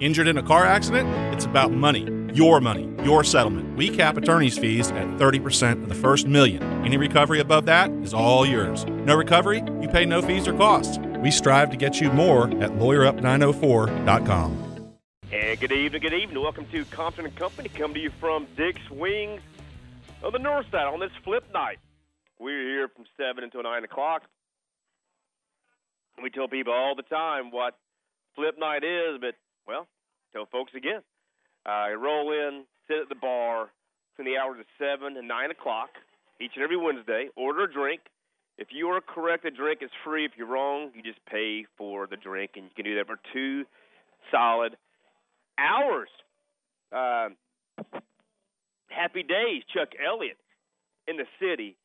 Injured in a car accident? It's about money. Your money, your settlement. We cap attorney's fees at 30% of the first million. Any recovery above that is all yours. No recovery? You pay no fees or costs. We strive to get you more at lawyerup904.com. And good evening, good evening. Welcome to Compton and Company. Come to you from Dick's Wings on the north side on this flip night. We're here from 7 until 9 o'clock. We tell people all the time what flip night is, but well, tell folks again. Uh, roll in, sit at the bar between the hours of 7 and 9 o'clock each and every Wednesday. Order a drink. If you are correct, the drink is free. If you're wrong, you just pay for the drink, and you can do that for two solid hours. Uh, happy days, Chuck Elliott in the city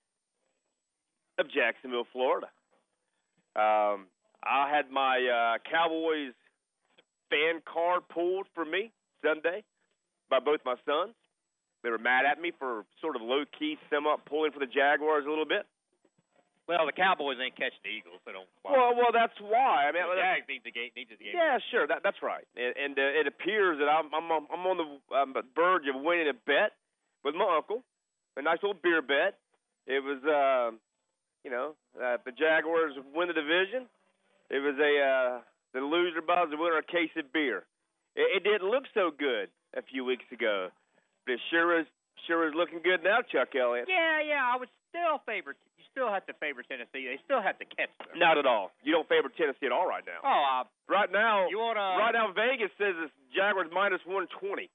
of Jacksonville, Florida. Um, I had my uh, Cowboys fan card pulled for me Sunday by both my sons. They were mad at me for sort of low key semi pulling for the Jaguars a little bit. Well, the Cowboys ain't catching the Eagles, so don't. Well, well, that's why. I mean, the Jags need the game. The game. Yeah, sure. That that's right. And, and uh, it appears that I'm I'm I'm on the um, verge of winning a bet with my uncle, a nice little beer bet. It was, uh, you know, uh, the Jaguars win the division. It was a uh, the loser buys the winner a case of beer. It, it didn't look so good a few weeks ago, but it sure is sure is looking good now, Chuck Elliott. Yeah, yeah. I would still favor. You still have to favor Tennessee. They still have to catch them. Not at all. You don't favor Tennessee at all right now. Oh, uh, right now. You wanna? Right now, Vegas says it's Jaguars minus one twenty.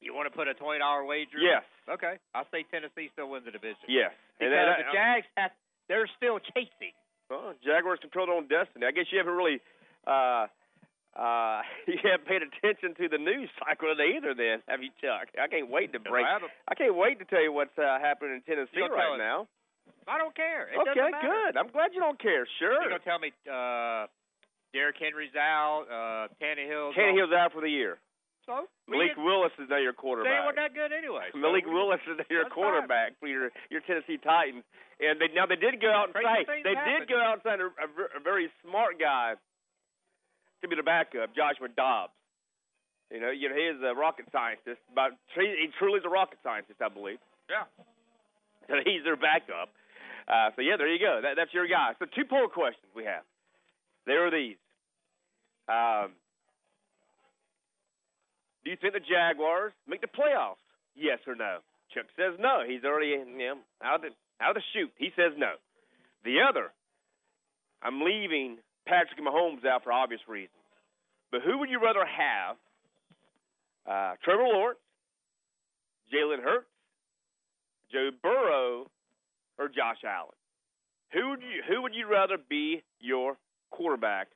You want to put a twenty dollar wager? Yes. Okay. I say Tennessee still wins the division. Yes. Because and the Jags have, they're still chasing. Well, Jaguars control their own destiny. I guess you haven't really uh uh you haven't paid attention to the news cycle today either then, have you Chuck? I can't wait to break I, I can't wait to tell you what's uh, happening in Tennessee right now. I don't care. It okay, good. I'm glad you don't care. Sure. You're gonna tell me uh Derrick Henry's out, uh Tannehill's Tannehill's out for the year. So Malik Willis is now your quarterback. They weren't that good anyway. So Malik Willis is now your quarterback for your your Tennessee Titans, and they now they did go out and say they did go out and sign a, a, a very smart guy to be the backup, Joshua Dobbs. You know, you know he is a rocket scientist, but he truly is a rocket scientist, I believe. Yeah. So he's their backup. Uh, so yeah, there you go. That, that's your guy. So two poll questions we have. There are these. Um, do you think the Jaguars make the playoffs? Yes or no? Chuck says no. He's already you know, out of the out of the chute. He says no. The other, I'm leaving Patrick Mahomes out for obvious reasons. But who would you rather have? Uh, Trevor Lawrence, Jalen Hurts, Joe Burrow, or Josh Allen? Who would you Who would you rather be your quarterback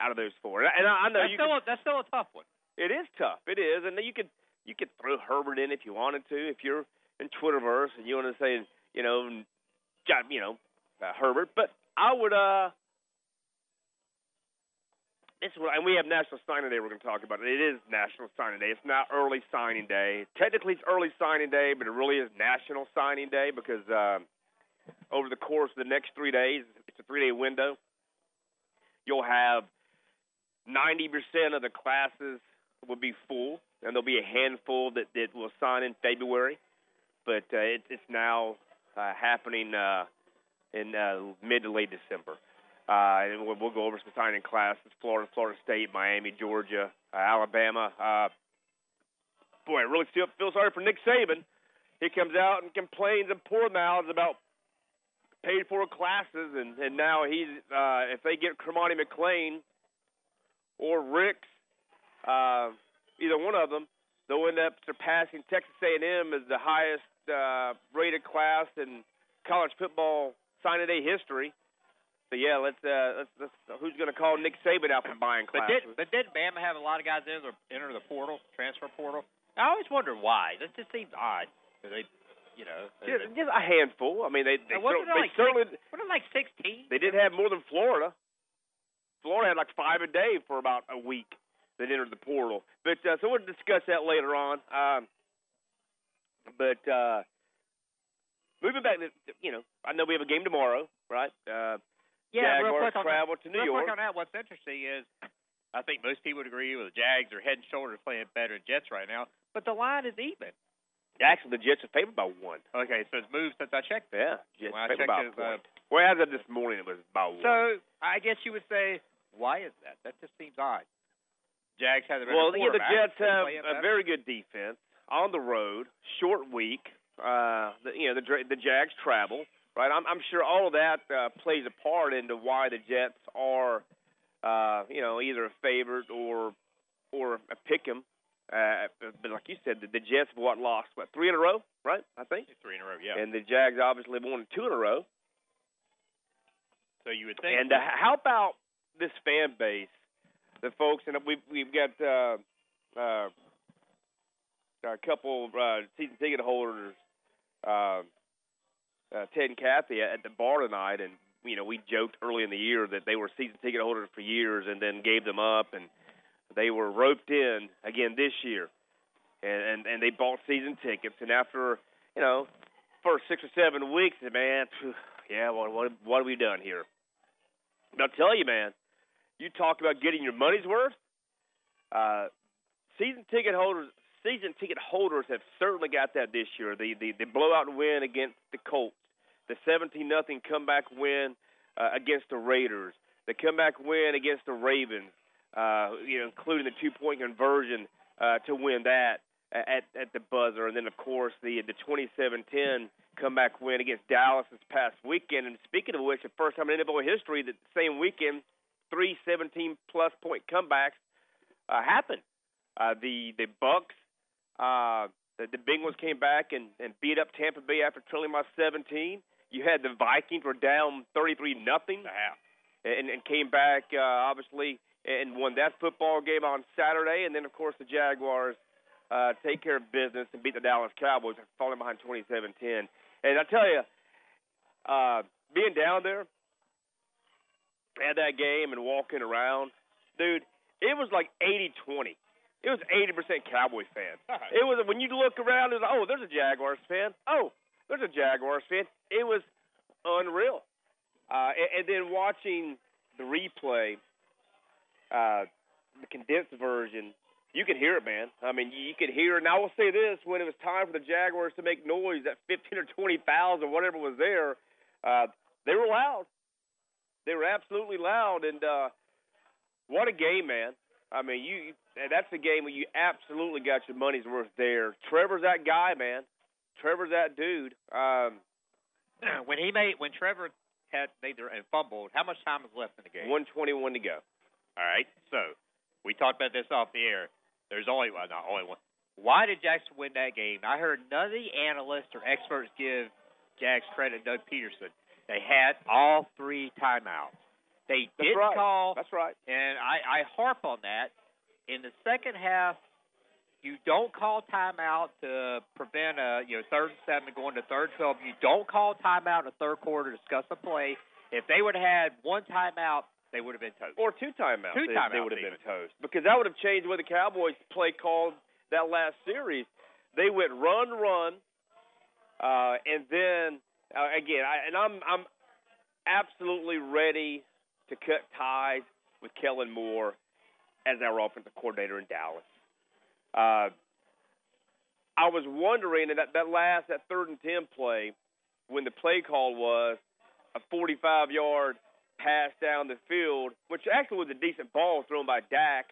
out of those four? And I, I know That's you. still could- a, that's still a tough one. it is tough. It is, and you could you could throw Herbert in if you wanted to. If you're in Twitterverse and you want to say, you know, got you know, uh, Herbert. But I would. uh This is what, and we have National Signing Day. We're going to talk about it. It is National Signing Day. It's not early signing day. Technically, it's early signing day, but it really is National Signing Day because uh, over the course of the next three days, it's a three-day window. You'll have ninety percent of the classes will be full, and there'll be a handful that, that will sign in February. But uh, it, it's now uh, happening uh, in uh, mid to late December. Uh, and we'll, go over some signing classes: Florida, Florida State, Miami, Georgia, uh, Alabama. Uh, boy, I really feel, feel sorry for Nick Saban. He comes out and complains and poor mouths about paid for classes, and and now he's uh, if they get Kermani McLean or Ricks, uh, either one of them, they'll end up surpassing Texas A&M as the highest uh, rated class in college football signing day history. So yeah, let's uh, let's, let's who's going to call Nick Saban out for buying class? But did but did Bama have a lot of guys enter the, enter the portal, transfer portal? I always wondered why. That just seems odd. they, you know, they, just, just a handful. I mean, they they, wasn't they like certainly wasn't it like sixteen? they did have more than Florida. Florida had like five a day for about a week that entered the portal. But uh, so we'll discuss that later on. Um, but uh, moving back to you know, I know we have a game tomorrow, right? Uh, Yeah, Jaguars travel to New real York. quick on that. What's interesting is I think most people would agree with the Jags are head and shoulders playing better than Jets right now, but the line is even. Actually, the Jets are favored by one. Okay, so it's moved since I checked. Yeah, Jets When I favored by a uh, well, as of this morning, it was about one. So I guess you would say, why is that? That just seems odd. Jags have the better Well, yeah, the. Jets have a very good defense on the road, short week. Uh, the, you know, the the Jags travel, right? I'm I'm sure all of that uh, plays a part into why the Jets are, uh, you know, either a favorite or or a pick 'em. Uh, but like you said, the, the Jets what lost what three in a row, right? I think. three in a row. Yeah. And the Jags obviously won two in a row. so you would think. And uh, how about this fan base, the folks, and we've we've got uh, uh, a couple uh, season ticket holders, uh, uh, Ted and Kathy at the bar tonight, and you know we joked early in the year that they were season ticket holders for years, and then gave them up, and they were roped in again this year, and and, and they bought season tickets, and after you know first six or seven weeks, man, yeah, what what what have we done here? But I'll tell you, man, you talk about getting your money's worth. Uh, season ticket holders, season ticket holders have certainly got that this year. The the, the blowout win against the Colts, the seventeen nothing comeback win uh, against the Raiders, the comeback win against the Ravens. Uh, you know, including the two point conversion uh, to win that at at the buzzer, and then of course the the 27-10 comeback win against Dallas this past weekend. And speaking of which, the first time in NFL history that the same weekend three 17 plus point comebacks uh, happened. Uh, the the Bucs, uh, the, the Bengals came back and, and beat up Tampa Bay after trailing by 17. You had the Vikings were down 33 nothing and, and came back uh, obviously and won that football game on Saturday. And then of course the Jaguars uh, take care of business and beat the Dallas Cowboys, falling behind 27-10. And I tell you, uh, being down there at that game and walking around, dude, it was like 80-20. It was 80% Cowboy fan. It was when you look around, it was like, oh, there's a Jaguars fan. Oh, there's a Jaguars fan. It was unreal. Uh, and, and then watching the replay, uh, the condensed version, you could hear it, man. I mean, you could hear. And I will say this: when it was time for the Jaguars to make noise, that 15 or 20 fouls or whatever was there, uh, they were loud. They were absolutely loud, and uh, what a game, man! I mean, you that's a game where you absolutely got your money's worth there. Trevor's that guy, man. Trevor's that dude. Um, when he made when Trevor had made the and fumbled, how much time is left in the game? 121 to go. All right. So we talked about this off the air. There's only well, not only one. Why did Jackson win that game? I heard none of the analysts or experts give Jags credit. Doug Pederson. They had all three timeouts. They That's didn't right. call, That's right. and I, I harp on that. In the second half, you don't call timeout to prevent a you know third and seven going to third and twelve. You don't call timeout in the third quarter to discuss a play. If they would have had one timeout, they would have been toast. Or two timeouts. Two they, timeouts they would have been toast because that would have changed what the Cowboys play called that last series. They went run, run, uh, and then uh, again, I, and I'm I'm absolutely ready to cut ties with Kellen Moore as our offensive coordinator in Dallas. Uh, I was wondering that that last that third and ten play when the play call was a 45 yard pass down the field, which actually was a decent ball thrown by Dak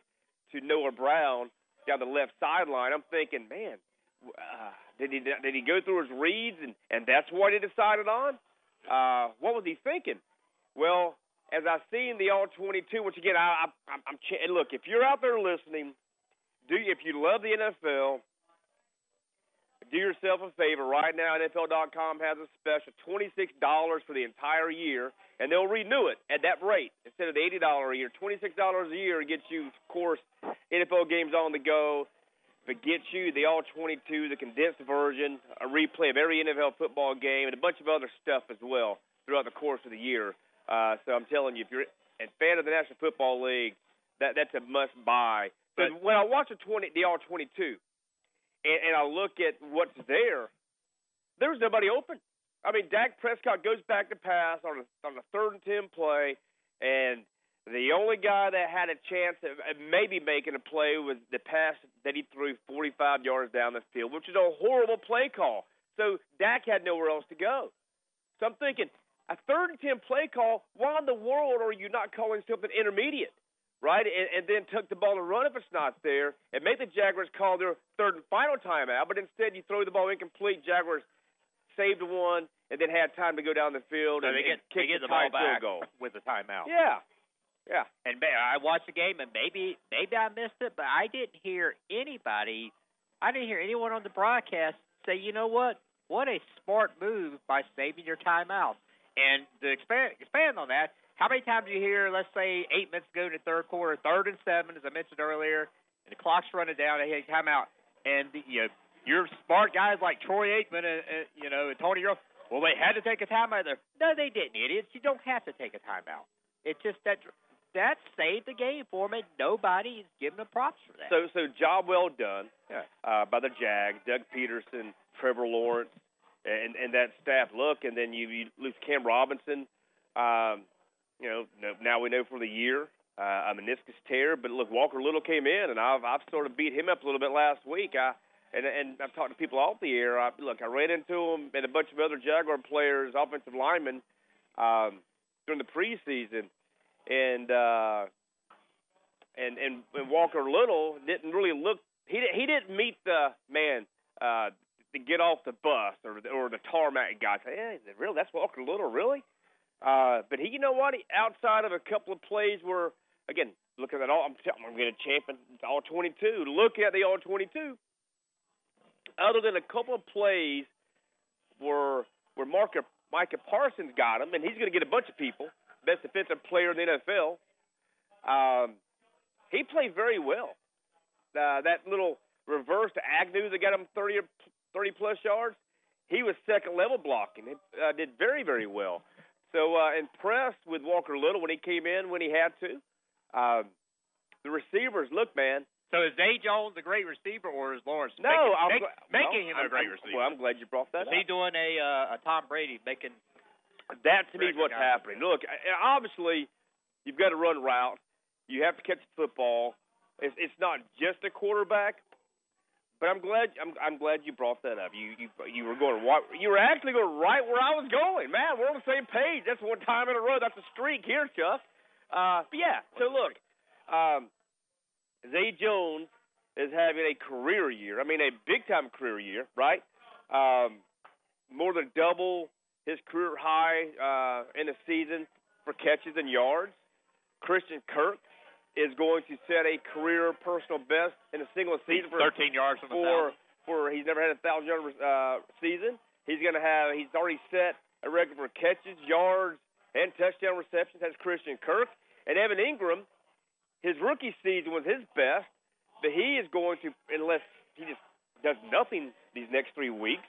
to Noah Brown down the left sideline. I'm thinking, man, uh, did he did he go through his reads and and that's what he decided on? Uh, what was he thinking? Well, as I seen the all 22, which again I, I I'm, I'm look, if you're out there listening, do if you love the NFL, do yourself a favor right now. NFL.com has a special $26 for the entire year, and they'll renew it at that rate instead of the $80 a year. $26 a year gets you, of course, NFL games on the go. But gets you the all 22, the condensed version, a replay of every NFL football game, and a bunch of other stuff as well throughout the course of the year. Uh, so I'm telling you, if you're a fan of the National Football League, that that's a must buy. But when I watch the 20, the all 22, and, and I look at what's there, there's nobody open. I mean, Dak Prescott goes back to pass on a, on a third and ten play, and The only guy that had a chance of of maybe making a play was the pass that he threw 45 yards down the field, which is a horrible play call. So Dak had nowhere else to go. So I'm thinking, a third and 10 play call, why in the world are you not calling something intermediate? Right? And, and then tuck the ball and run if it's not there, and make the Jaguars call their third and final timeout, but instead you throw the ball incomplete. Jaguars saved one and then had time to go down the field So and, they get and kick they get the the ball back goal. with the timeout. Yeah. Yeah. And I watched the game, and maybe maybe I missed it, but I didn't hear anybody. I didn't hear anyone on the broadcast say, you know what? What a smart move by saving your timeout. And to expand expand on that, how many times do you hear, let's say, eight minutes ago in the third quarter, third and seven, as I mentioned earlier, and the clock's running down, they hit timeout, and you know your smart guys like Troy Aikman and, and you know and Tony Rowe, well, they had to take a timeout there. No, they didn't, idiots. You don't have to take a timeout. It's just that that saved the game for me. Nobody's giving them props for that. So so job well done Yeah. uh, by the Jags, Doug Pederson, Trevor Lawrence, and and that staff. Look, and then you, you lose Cam Robinson. Um, you know, now we know for the year uh, a meniscus tear. But look, Walker Little came in, and I've I've sort of beat him up a little bit last week. I and and I've talked to people off the air. I, look, I ran into him and a bunch of other Jaguar players, offensive linemen, um, during the preseason, and uh, and and and Walker Little didn't really look. He he didn't meet the man uh, to get off the bus or the, or the tarmac guy. Say, hey, is it real? That's Walker Little, really? Uh, but he, you know what? He, outside of a couple of plays where, again, look at all. I'm telling, I'm going to champion all 22. Look at the all 22. Other than a couple of plays where where Micah Parsons got him, and he's going to get a bunch of people, best defensive player in the NFL. Um, he played very well. Uh, that little reverse to Agnew that got him 30 or 30 plus yards, he was second level blocking. He uh, did very very well. So uh, impressed with Walker Little when he came in when he had to. Um, the receivers, look, man. So is Zay Jones a great receiver, or is Lawrence No, making, I'm make- gl- making well, him a great receiver? Well, I'm glad you brought that is up. he doing a uh, a Tom Brady, making That to me is what's happening. Look, obviously, you've got to run routes. You have to catch the football. It's, it's not just a quarterback, but I'm glad I'm, I'm glad you brought that up. You you you were going you were actually going right where I was going. Man, we're on the same page. That's one time in a row. That's a streak here, Chuck. Uh, but yeah. So look, um, Zay Jones is having a career year. I mean, a big time career year, right? Um, more than double his career high uh, in a season for catches and yards. Christian Kirk is going to set a career personal best in a single season for 13 yards from for for he's never had a thousand yard uh, season. He's going to have he's already set a record for catches, yards, and touchdown receptions. That's Christian Kirk and Evan Engram. His rookie season was his best, but he is going to unless he just does nothing these next three weeks.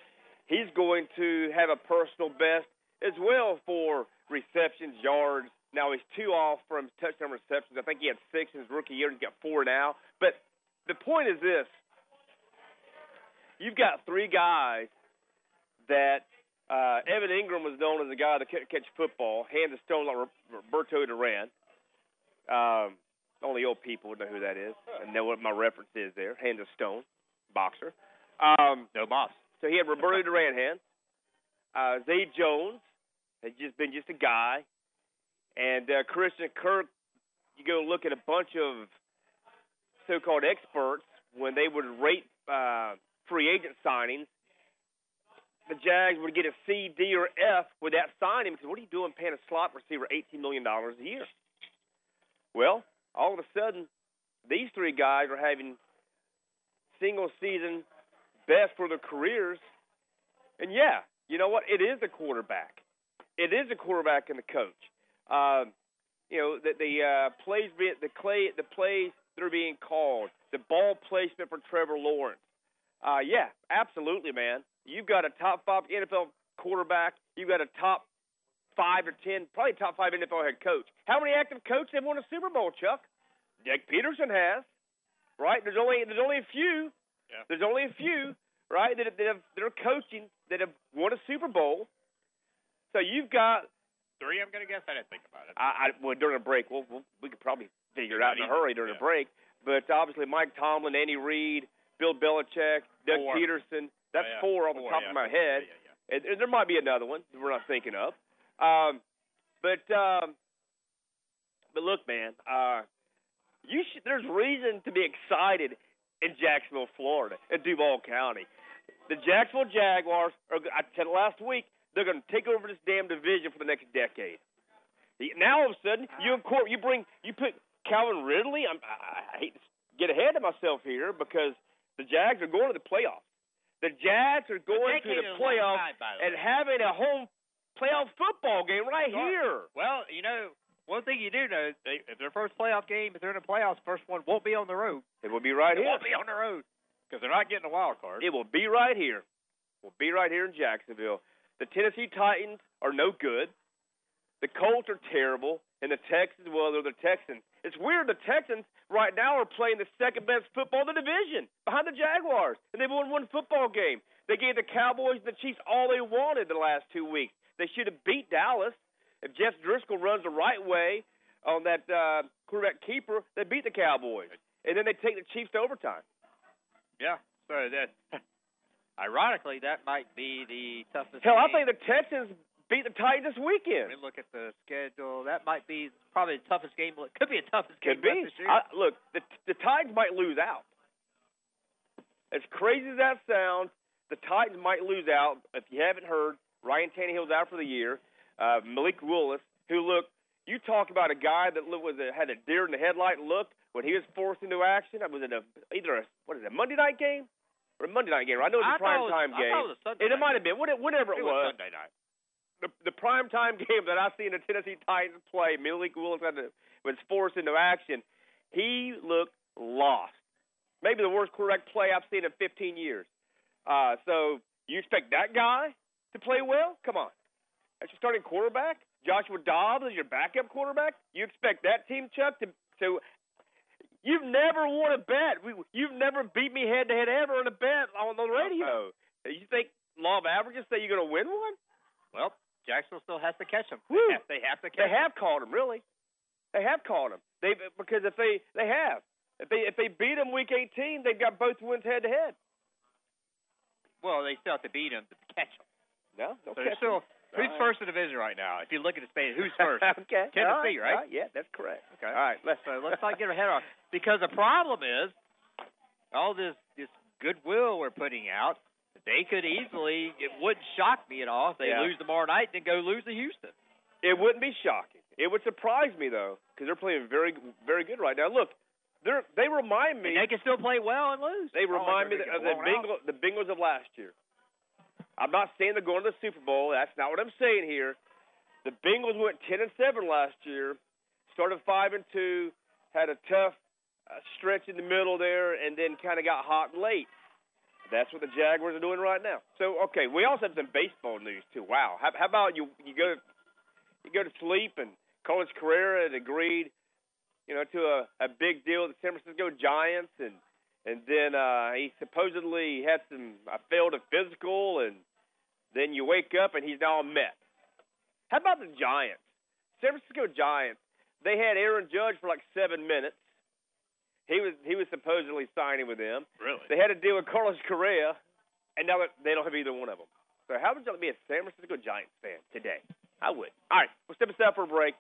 He's going to have a personal best as well for receptions, yards. Now he's two off from touchdown receptions. I think he had six in his rookie year. He's got four now. But the point is this: you've got three guys that uh, Evan Engram was known as a guy that could catch football, hands of stone like Roberto Duran. Um, only old people would know who that is and know what my reference is there. Hands of stone, boxer. Um, no boss. so he had Roberto Duran hands. Uh, Zay Jones has just been just a guy, and uh, Christian Kirk. You go look at a bunch of so-called experts when they would rate uh, free agent signings. The Jags would get a C, D, or F with that signing because what are you doing paying a slot receiver eighteen million dollars a year? Well, all of a sudden, these three guys are having single season best for their careers. And yeah, you know what? It is a quarterback. It is a quarterback and the coach. Um, you know the the uh, plays be the clay the plays that are being called, the ball placement for Trevor Lawrence. Uh, yeah, absolutely, man. You've got a top five NFL quarterback. You've got a top five or ten, probably top five NFL head coach. How many active coaches have won a Super Bowl, Chuck? Dick Pederson has, right? There's only there's only a few. Yeah. There's only a few, right? That have, that have that are coaching that have won a Super Bowl. So you've got three. I'm going to guess. I didn't think about it. I, I well during a break, we'll, we'll, we could probably figure it out in a hurry during yeah. a break. But obviously, Mike Tomlin, Andy Reid, Bill Belichick, Doug Four. Pederson. That's Oh, yeah. four off the top yeah. of my head. And there might be another one that we're not thinking of. Um, but um, but look, man, uh, you should, there's reason to be excited in Jacksonville, Florida, in Duval County. The Jacksonville Jaguars are. I said last week. They're going to take over this damn division for the next decade. Now all of a sudden, you you bring, you put Calvin Ridley. I'm, I, I hate to get ahead of myself here because the Jags are going to the playoffs. The Jags are going to the is a long playoffs time, the and having a home playoff football game right here. Well, you know, one thing you do know, they, if their first playoff game, if they're in the playoffs, first one won't be on the road. It will be right It here. won't be on the road because they're not getting a wild card. It will be right here. It will be right here in Jacksonville. The Tennessee Titans are no good. The Colts are terrible, and the Texans, well, they're the Texans. It's weird. The Texans right now are playing the second best football in the division, behind the Jaguars, and they've won one football game. They gave the Cowboys and the Chiefs all they wanted the last two weeks. They should have beat Dallas. If Jeff Driskel runs the right way on that uh, quarterback keeper, they beat the Cowboys, and then they take the Chiefs to overtime. Yeah. So that, ironically, that might be the toughest. Hell, I game. think the Texans beat the Titans this weekend. me look at the schedule. That might be probably the toughest game. Could be the toughest game Could be. left this year. I, look, the the Titans might lose out. As crazy as that sounds, the Titans might lose out. If you haven't heard, Ryan Tannehill's out for the year. Uh, Malik Willis, who look, you talk about a guy that was a, had a deer in the headlight look when he was forced into action. I was in a either a what is it, a Monday night game or Monday night game? I know it was a prime it was- time game. it was a Sunday and it might have been whatever, whatever it it was was. Sunday night. the the prime time game that I seen the Tennessee Titans play, Malik Willis had to, was forced into action. He looked lost. Maybe the worst quarterback play I've seen in 15 years. Uh, so you expect that guy to play well? Come on, that's your starting quarterback. Joshua Dobbs is your backup quarterback. You expect that team, Chuck, to to You've never won a bet. We, you've never beat me head to head ever in a bet on the radio. You think law of averages say you're going to win one? Well, Jacksonville still has to catch them. Woo. They have, they have to catch They have caught him, really. They have caught him. They because if they they have if they if they beat them week 18, they've got both wins head to head. Well, they still have to beat them to catch them. No, don't So catch they're still, them. who's right. first in the division right now? If you look at the state, who's first? okay, Tennessee, right. all Yeah, that's correct. Okay. All right, let's So let's not get our head off because the problem is all this this goodwill we're putting out. They could easily. It wouldn't shock me at all if they Yeah. lose tomorrow night and then go lose to Houston. It wouldn't be shocking. It would surprise me though, because they're playing very very good right now. Look, they're they remind me. And they can still play well and lose. They It's not like remind me of the. Bengals, the Bengals of last year. I'm not saying they're going to the Super Bowl. That's not what I'm saying here. The Bengals went 10 and 7 last year, started 5 and 2, had a tough stretch in the middle there, and then kind of got hot late. That's what the Jaguars are doing right now. So, okay, we also have some baseball news too. Wow, how, how about you? You go to you go to sleep, and Carlos Correa had agreed, you know, to a, a big deal with the San Francisco Giants, and and then uh, he supposedly had some uh, failed a physical, and then you wake up and he's now a Met. How about the Giants? San Francisco Giants. They had Aaron Judge for like seven minutes. He was he was supposedly signing with them. Really? They had to deal with Carlos Correa, and now they don't have either one of them. So how would you like to be a San Francisco Giants fan today? I would. All right, we'll step aside for a break.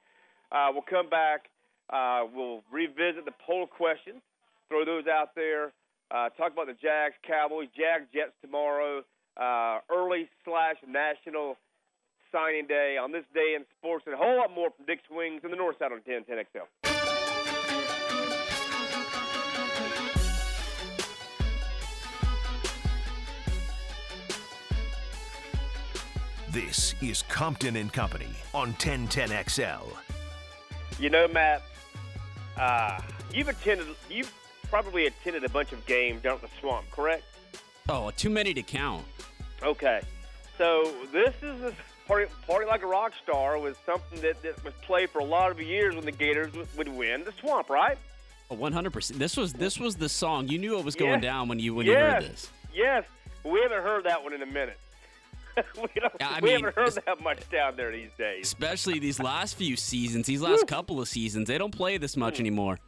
Uh, we'll come back. Uh, we'll revisit the poll questions, throw those out there. Uh, talk about the Jags, Cowboys, Jags, Jets tomorrow. Uh, early slash national signing day on this day in sports, and a whole lot more from Dick's Wings in the North Side on 1010 XL. This is Compton and Company on 1010XL. You know, Matt, uh, you've attended, you've probably attended a bunch of games down at the Swamp, correct? Oh, too many to count. Okay. So this is this party, party like a rock star was something that, that was played for a lot of years when the Gators would, would win the Swamp, right? Oh, 100%. This was this was the song. You knew it was going Yeah. down when you when yes. you heard this. Yes. We haven't heard that one in a minute. we don't, I we mean, haven't heard that much down there these days. Especially these last few seasons, these last couple of seasons, they don't play this much anymore.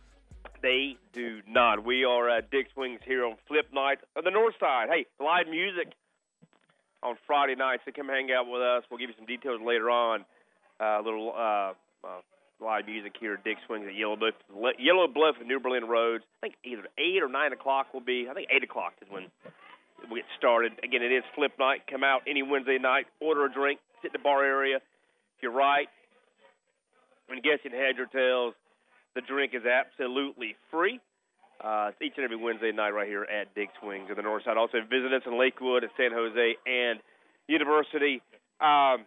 They do not. We are at Dick's Wings here on Flip Night on the North Side. Hey, live music on Friday nights. So come hang out with us. We'll give you some details later on. A little uh, uh, live music here at Dick's Wings at Yellow Bluff, Yellow Bluff and New Berlin Roads. I think either eight or nine o'clock will be. I think eight o'clock is when we get started. Again, it is Flip Night. Come out any Wednesday night, order a drink, sit in the bar area. If you're right, and guess you head your tails, the drink is absolutely free. Uh, it's each and every Wednesday night right here at Dick's Wings on the north side. Also visit us in Lakewood at San Jose and University. Um,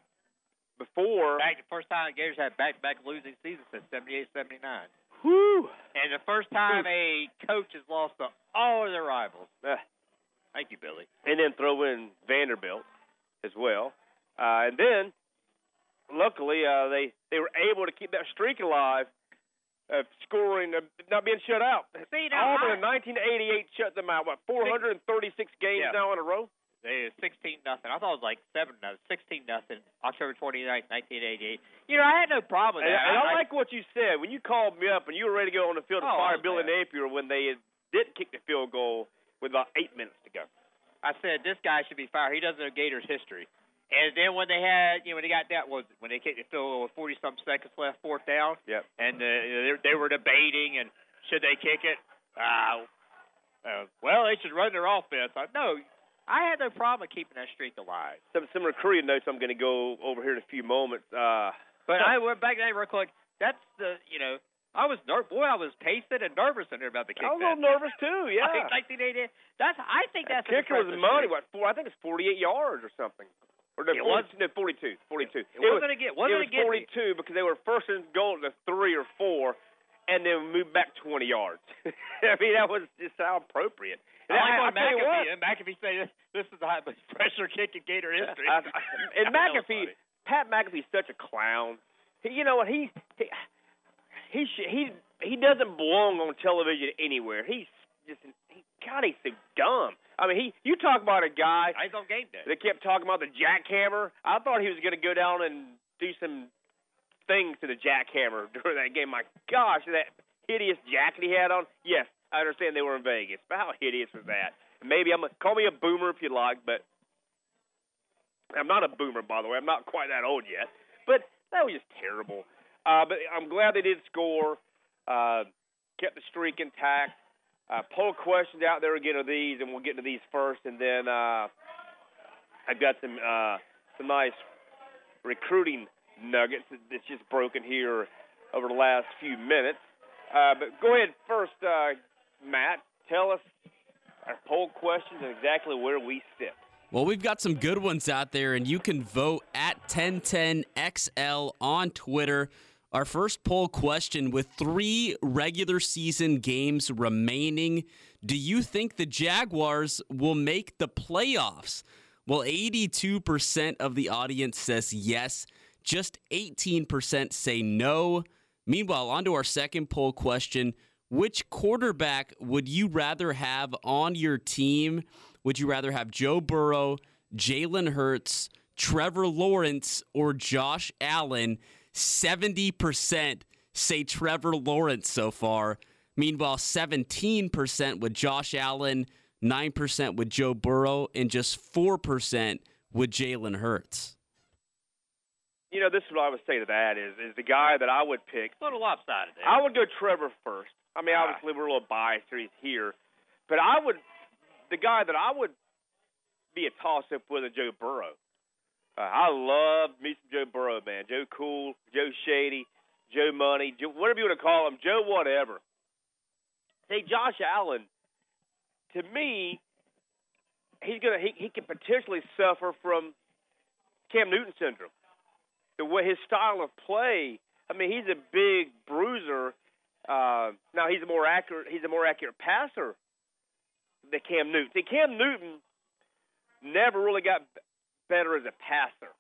before, Back the first time the Gators had back-to-back losing seasons since 78, 79. whew, And the first time a coach has lost to all of their rivals. uh, Thank you, Billy. and then throw in Vanderbilt as well. Uh, and then, luckily, uh, they they were able to keep that streak alive of scoring, of not being shut out. See, now, Auburn I- in 1988 shut them out. What 436 games Yeah. now in a row? They 16 nothing. I thought it was like seven no, 16 nothing. October 29th, 1988. You know, I had no problem with And, that. and I, like what you said when you called me up and you were ready to go on the field to Oh, fire Billy. Napier when they didn't kick the field goal with about eight minutes to go. I said this guy should be fired. He doesn't know Gators history. And then when they had, you know, when they got that was when they kicked the field goal with 40 some seconds left, fourth down, Yep. and uh, they, they were debating and should they kick it? Uh, uh, well, they should run their offense. I, no, I had no problem keeping that streak alive. Some some recruiting notes I'm going to go over here in a few moments. Uh, But I went back to that real quick. That's the, you know, I was ner- boy, I was pacing and nervous in there about the kick. I was a little nervous too. Yeah. Like 1988. That's I think that's That kicker was money. What? Four, I think it's 48 yards or something. Or no, It 40, was- no 42. 42. It wasn't gonna get- wasn't it was me. 42 because they were first and goal to three or four, and then moved back 20 yards. I mean, that was just how appropriate. And I like I, what I tell what, McAfee, and McAfee say this, is the highest pressure kick in Gator history. I- I- and was McAfee. Pat McAfee's such a clown. He, you know what? He he he he he doesn't belong on television anywhere. He's just he, God, he's so dumb. I mean, he you talk about a guy I on game day. that kept talking about the jackhammer. I thought he was going to go down and do some things to the jackhammer during that game. My gosh, that hideous jacket he had on. Yes, I understand they were in Vegas, but how hideous was that? Maybe I'm a, call me a boomer if you like, but I'm not a boomer, by the way. I'm not quite that old yet. But that was just terrible. Uh, but I'm glad they did score. Uh, kept the streak intact. Uh, poll questions out there again of these, and we'll get to these first, and then uh, I've got some uh, some nice recruiting nuggets that's just broken here over the last few minutes. Uh, but go ahead first, uh, Matt. Tell us our poll questions and exactly where we sit. Well, we've got some good ones out there, and you can vote at 1010XL on Twitter. Our first poll question with three regular season games remaining Do you think the Jaguars will make the playoffs? Well, 82% of the audience says yes, just 18% say no. Meanwhile, on to our second poll question Which quarterback would you rather have on your team? Would you rather have Joe Burrow, Jalen Hurts, Trevor Lawrence, or Josh Allen? 70% say Trevor Lawrence so far. Meanwhile, 17% with Josh Allen, 9% with Joe Burrow, and just 4% with Jalen Hurts. You know, this is what I would say to that is is the guy that I would pick. a little lopsided there. I would go Trevor first. I mean, Ah. obviously we're a little biased here. He's here, but I would the guy that I would be a toss up with is Joe Burrow. Uh, I love me some Joe Burrow, man. Joe Cool, Joe Shady, Joe Money, Joe, whatever you want to call him, Joe whatever. Say Josh Allen, to me, he's gonna he he can potentially suffer from Cam Newton syndrome. The way his style of play, I mean, he's a big bruiser. Uh, now he's a more accurate. He's a more accurate passer than Cam Newton. See, Cam Newton never really got better as a passer.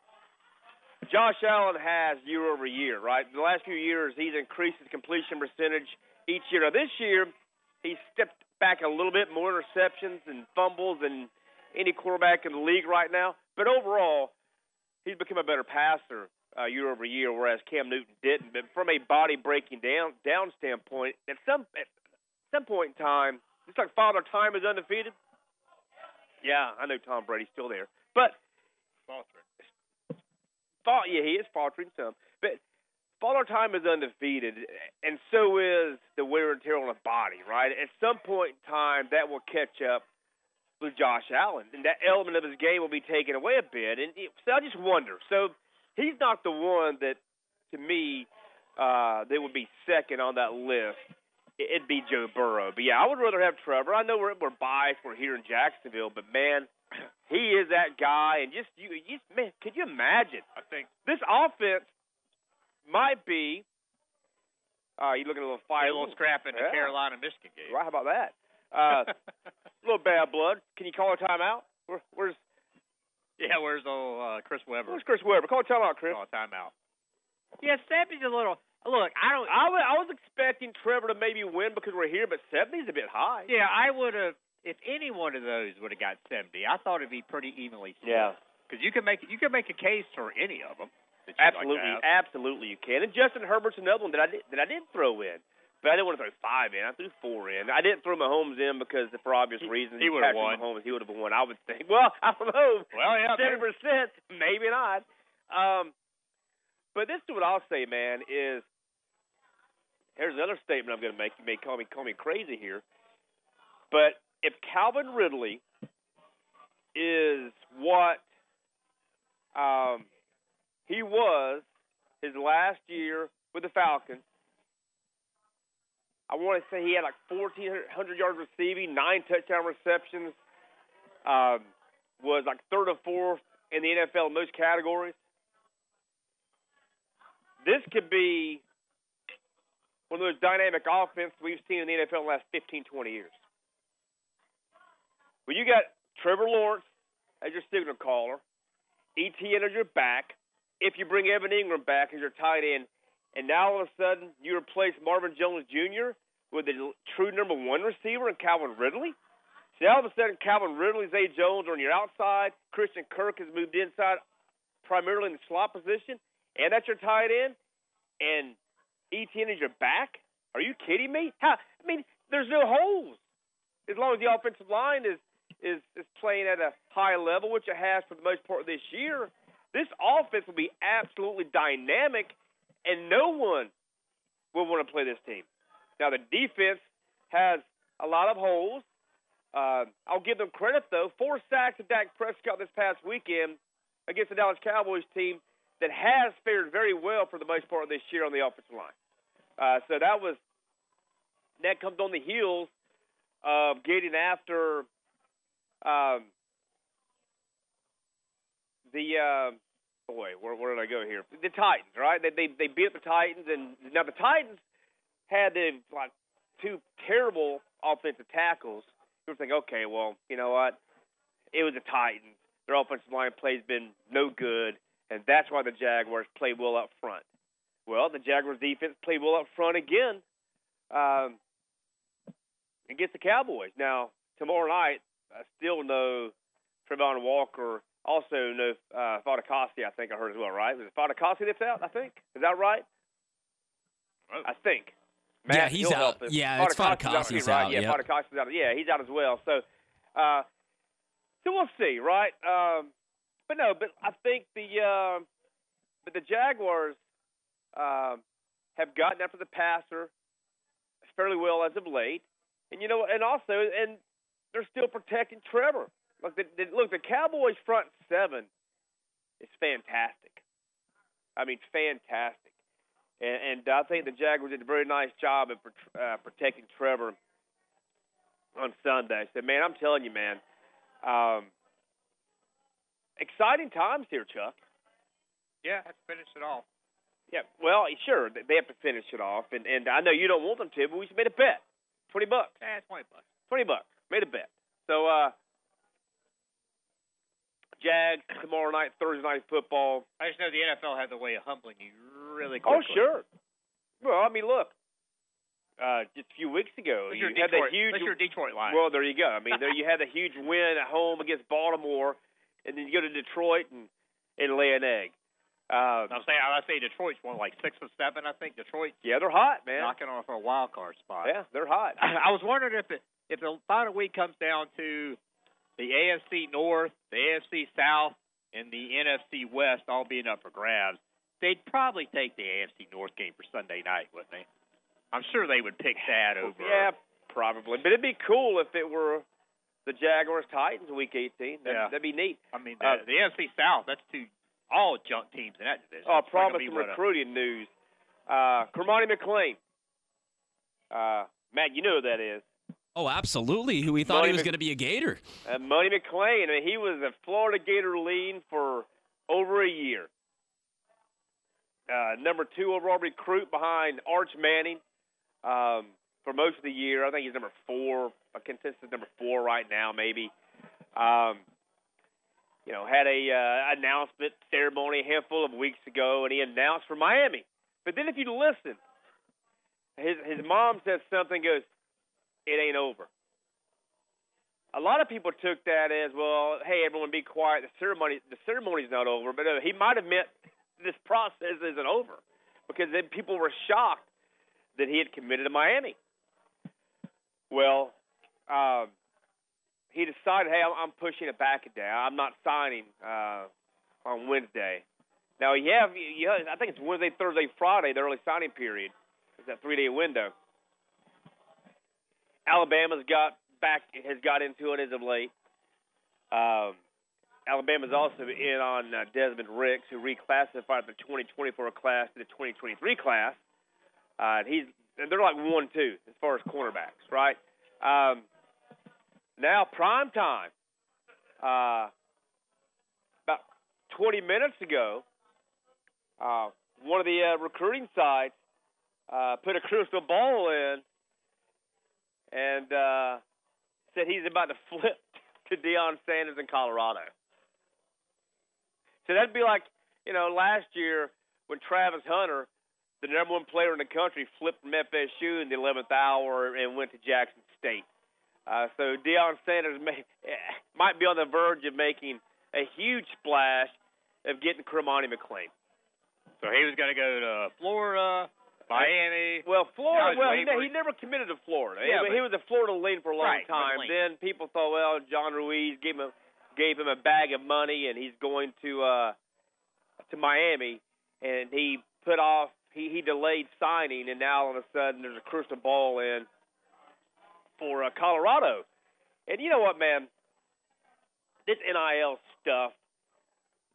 Josh Allen has year over year, right? The last few years, he's increased his completion percentage each year. Now this year, he stepped back a little bit more interceptions and fumbles than any quarterback in the league right now. But overall, he's become a better passer uh, year over year, whereas Cam Newton didn't. But from a body breaking down down standpoint, at some at some point in time, it's like Father Time is undefeated. Yeah, I know Tom Brady's still there, but Fa- yeah, he is faltering some, but Father Time is undefeated, and so is the wear and tear on the body. Right, at some point in time, that will catch up with Josh Allen, and that element of his game will be taken away a bit. And it, so I just wonder. So he's not the one that, to me, uh, that would be second on that list. It- It'd be Joe Burrow. But yeah, I would rather have Trevor. I know we're, we're biased. We're here in Jacksonville, but man, he is that guy. And just you, you man, could you imagine? I think This offense might be. Uh, you looking a little fire, a little scrap in the Yeah. Carolina Michigan game. Right? How about that? Uh, a little bad blood. Can you call a timeout? Where, where's yeah, where's old uh, Chris Webber? Where's Chris Webber? Call a timeout, Chris. Oh, timeout. Yeah, Steppy's a little. Look, I don't. I was, I was expecting Trevor to maybe win because we're here, but 70's a bit high. Yeah, I would have. If any one of those would have got seventy, I thought it'd be pretty evenly split. Yeah. because you can make you can make a case for any of them. Absolutely, like absolutely, you can. And Justin Herbert's another one that I did that I didn't throw in, but I didn't want to throw five in. I threw four in. I didn't throw Mahomes in because for obvious He- reasons. he would've Patrick won. Mahomes, he would have won. I would think. Well, I don't know. Well, yeah, seven maybe. percent, maybe not. Um, but this is what I'll say, man. Is here's another statement I'm going to make. You may call me call me crazy here, but if Calvin Ridley is what um, he was his last year with the Falcons. I want to say he had like 1,400 yards receiving, nine touchdown receptions, um, was like third or fourth in the NFL in most categories. This could be one of those dynamic offenses we've seen in the NFL in the last 15, 20 years. When you got Trevor Lawrence as your signal caller, ETN as your back, if you bring Evan Engram back as your tight end, and now all of a sudden you replace Marvin Jones Jr. with the true number one receiver in Calvin Ridley. See, all of a sudden Calvin Ridley, Zay Jones are on your outside. Christian Kirk has moved inside, primarily in the slot position, and that's your tight end. And ETN is your back. Are you kidding me? How? I mean, there's no holes as long as the offensive line is is is playing at a high level, which it has for the most part this year. This offense will be absolutely dynamic, and no one will want to play this team. Now the defense has a lot of holes. Uh, I'll give them credit though. Four sacks of Dak Prescott this past weekend against the Dallas Cowboys team that has fared very well for the most part this year on the offensive line. Uh, so that was that comes on the heels of getting after um, the uh, boy. Where, where did I go here? The Titans, right? They they they beat the Titans, and now the Titans had the like two terrible offensive tackles. You think, okay, well, you know what? It was the Titans. Their offensive line play's been no good, and that's why the Jaguars played well up front. Well, the Jaguars defense played well up front again um, against the Cowboys. Now, tomorrow night, still know Travon Walker. Also know uh, Fatukasi, I think I heard as well, right? Was it Fatukasi that's out, I think? Is that right? I think. Yeah, he's out. us. Yeah, it's Fatukasi's Fatukasi's right? out, Yeah, yep. Fatukasi's out. Yeah, he's out as well. So, uh, so we'll see, right? Um, but no, but I think the uh, but the Jaguars um, have gotten after the passer fairly well as of late, and you know, and also, and they're still protecting Trevor. Look, the, the, look, the Cowboys' front seven is fantastic. I mean, fantastic, and, and I think the Jaguars did a very nice job of uh, protecting Trevor on Sunday. So, man, I'm telling you, man, um, exciting times here, Chuck. Yeah, let's finish it off. Yeah, well, sure, they have to finish it off, and and I know you don't want them to, but we should made a bet, twenty bucks, Eh, twenty bucks. twenty bucks, made a bet. So, uh, Jags tomorrow night, Thursday night football. I just know the NFL has a way of humbling you really quickly. Oh, sure. Well, I mean, look, uh, just a few weeks ago, Unless you had Detroit, that huge. unless you're Detroit Lions. Well, there you go. I mean, there you had a huge win at home against Baltimore. and then you go to Detroit and and lay an egg. Uh, I'm saying I say Detroit's one like six or seven. I think Detroit yeah, they're hot, man. knocking for a wild card spot. Yeah, they're hot. I was wondering if it, if the final week comes down to the AFC North, the AFC South, and the NFC West all being up for grabs, they'd probably take the AFC North game for Sunday night, wouldn't they? I'm sure they would pick that over. Yeah, probably. But it'd be cool if it were the Jaguars Titans week 18. That'd, Yeah. that'd be neat. I mean, the, Uh, the NFC South, that's two all junk teams in that division. Oh, It's not gonna promise be some what a- recruiting news. Uh, Kermani McLean. Uh, Matt, you know who that is. Oh, absolutely. Who we thought he was Mc- going to be a Gator. Uh, Money McClain. I mean, he was a Florida Gator lean for over a year. Uh, number two overall recruit behind Arch Manning um, for most of the year. I think he's number four, a consensus number four right now, maybe. Um, you know, had a uh, announcement ceremony a handful of weeks ago, and he announced for Miami. But then, if you listen, his his mom says something. Goes, it ain't over. A lot of people took that as well. Hey, everyone, be quiet. The ceremony, the ceremony's not over. But uh, he might have meant this process isn't over, because then people were shocked that he had committed to Miami. Well, um, he decided, hey, I'm, I'm pushing it back a day. I'm not signing uh, on Wednesday. Now have, I think it's Wednesday, Thursday, Friday, the early signing period. It's that three-day window. Alabama's got back has got into it as of late. Um, Alabama's also in on uh, Desmond Ricks, who reclassified the 2024 class to the 2023 class. Uh, and he's and they're like one two as far as cornerbacks, right? Um, now prime time. Uh, about 20 minutes ago, uh, one of the uh, recruiting sites uh, put a crystal ball in and uh, said he's about to flip to Deion Sanders in Colorado. So that'd be like, you know, last year when Travis Hunter, the number one player in the country, flipped from FSU in the 11th hour and went to Jackson State. Uh, so Deion Sanders may, might be on the verge of making a huge splash of getting Cormani McClain. So he was going to go to Florida, Miami. Well, Florida. Well, he, he never committed to Florida. Yeah, he, but- he was a Florida lean for a long Right, time. Then people thought, well, John Ruiz gave him a, gave him a bag of money, and he's going to uh, to Miami, and he put off. He he delayed signing, and now all of a sudden there's a crystal ball in for uh, Colorado. And you know what, man? This NIL stuff,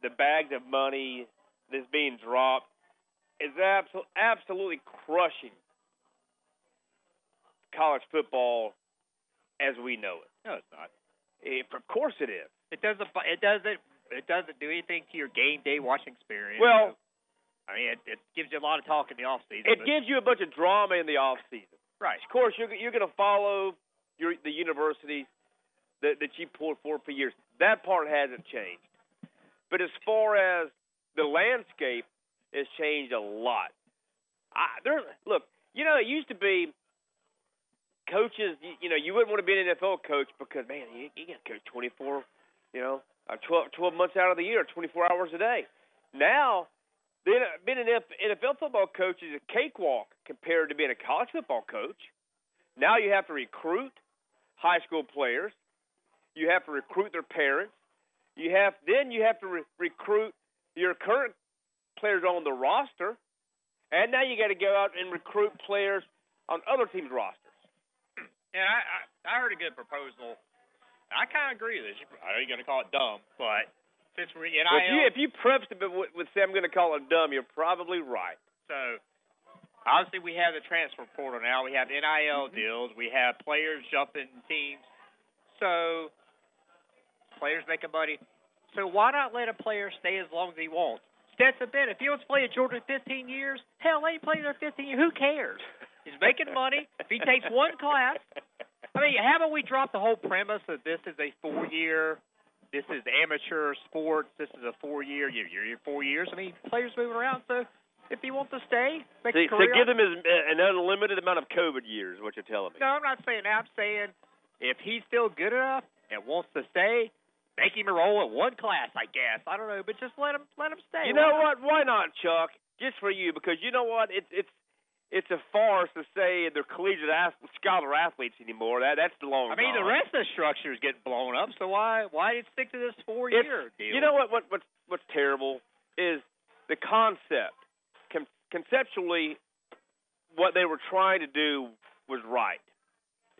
the bags of money that's being dropped, is abso- absolutely crushing college football as we know it. No, it's not. If, of course it is. It doesn't. It doesn't. It doesn't do anything to your game day watching experience. Well, I mean, it, it gives you a lot of talk in the off season. it gives you a bunch of drama in the off season. right. Of course, you're you're going to follow your the universities that that you pulled for for years. That part hasn't changed. But as far as the landscape, has changed a lot. I, there, look, you know, it used to be coaches. You, you know, you wouldn't want to be an NFL coach because man, you, you got to coach 24, you know, uh, 12, 12 months out of the year, 24 hours a day. Now, being, being an NFL football coach is a cakewalk compared to being a college football coach. Now you have to recruit high school players. You have to recruit their parents. You have then you have to re- recruit your current players on the roster, and now you got to go out and recruit players on other teams' rosters. And I, I, I heard a good proposal. I kind of agree with this. You- I know you're going to call it dumb, but since we're NIL, Well, if you if you prefaced it with, with say I'm going to call it dumb, you're probably right. so obviously we have the transfer portal now. We have NIL mm-hmm. deals. We have players jumping teams. So players making money. So why not let a player stay as long as he wants? Stetson Bennett, if he wants to play at Georgia 15 years, hell, let him play there 15 years. Who cares? He's making money. If he takes one class, I mean, haven't we dropped the whole premise that this is a four-year, this is amateur sports, this is a four-year, you're, you're four years. I mean, players moving around. So if he wants to stay, make So, a so give them his, an unlimited amount of COVID years. What you're telling me? No, I'm not saying that. I'm saying if he's still good enough and wants to stay, make him enroll in one class, I guess. I don't know, but just let him let him stay. You know what? Why not, Chuck? Just for you, because you know what? It's it's it's a farce to say they're collegiate ath- scholar athletes anymore. That that's the long. I mean, the rest of the structure is getting blown up. So why why did stick to this four It's- year deal? You know what? What what's what's terrible is the concept. Con- conceptually, what they were trying to do was right,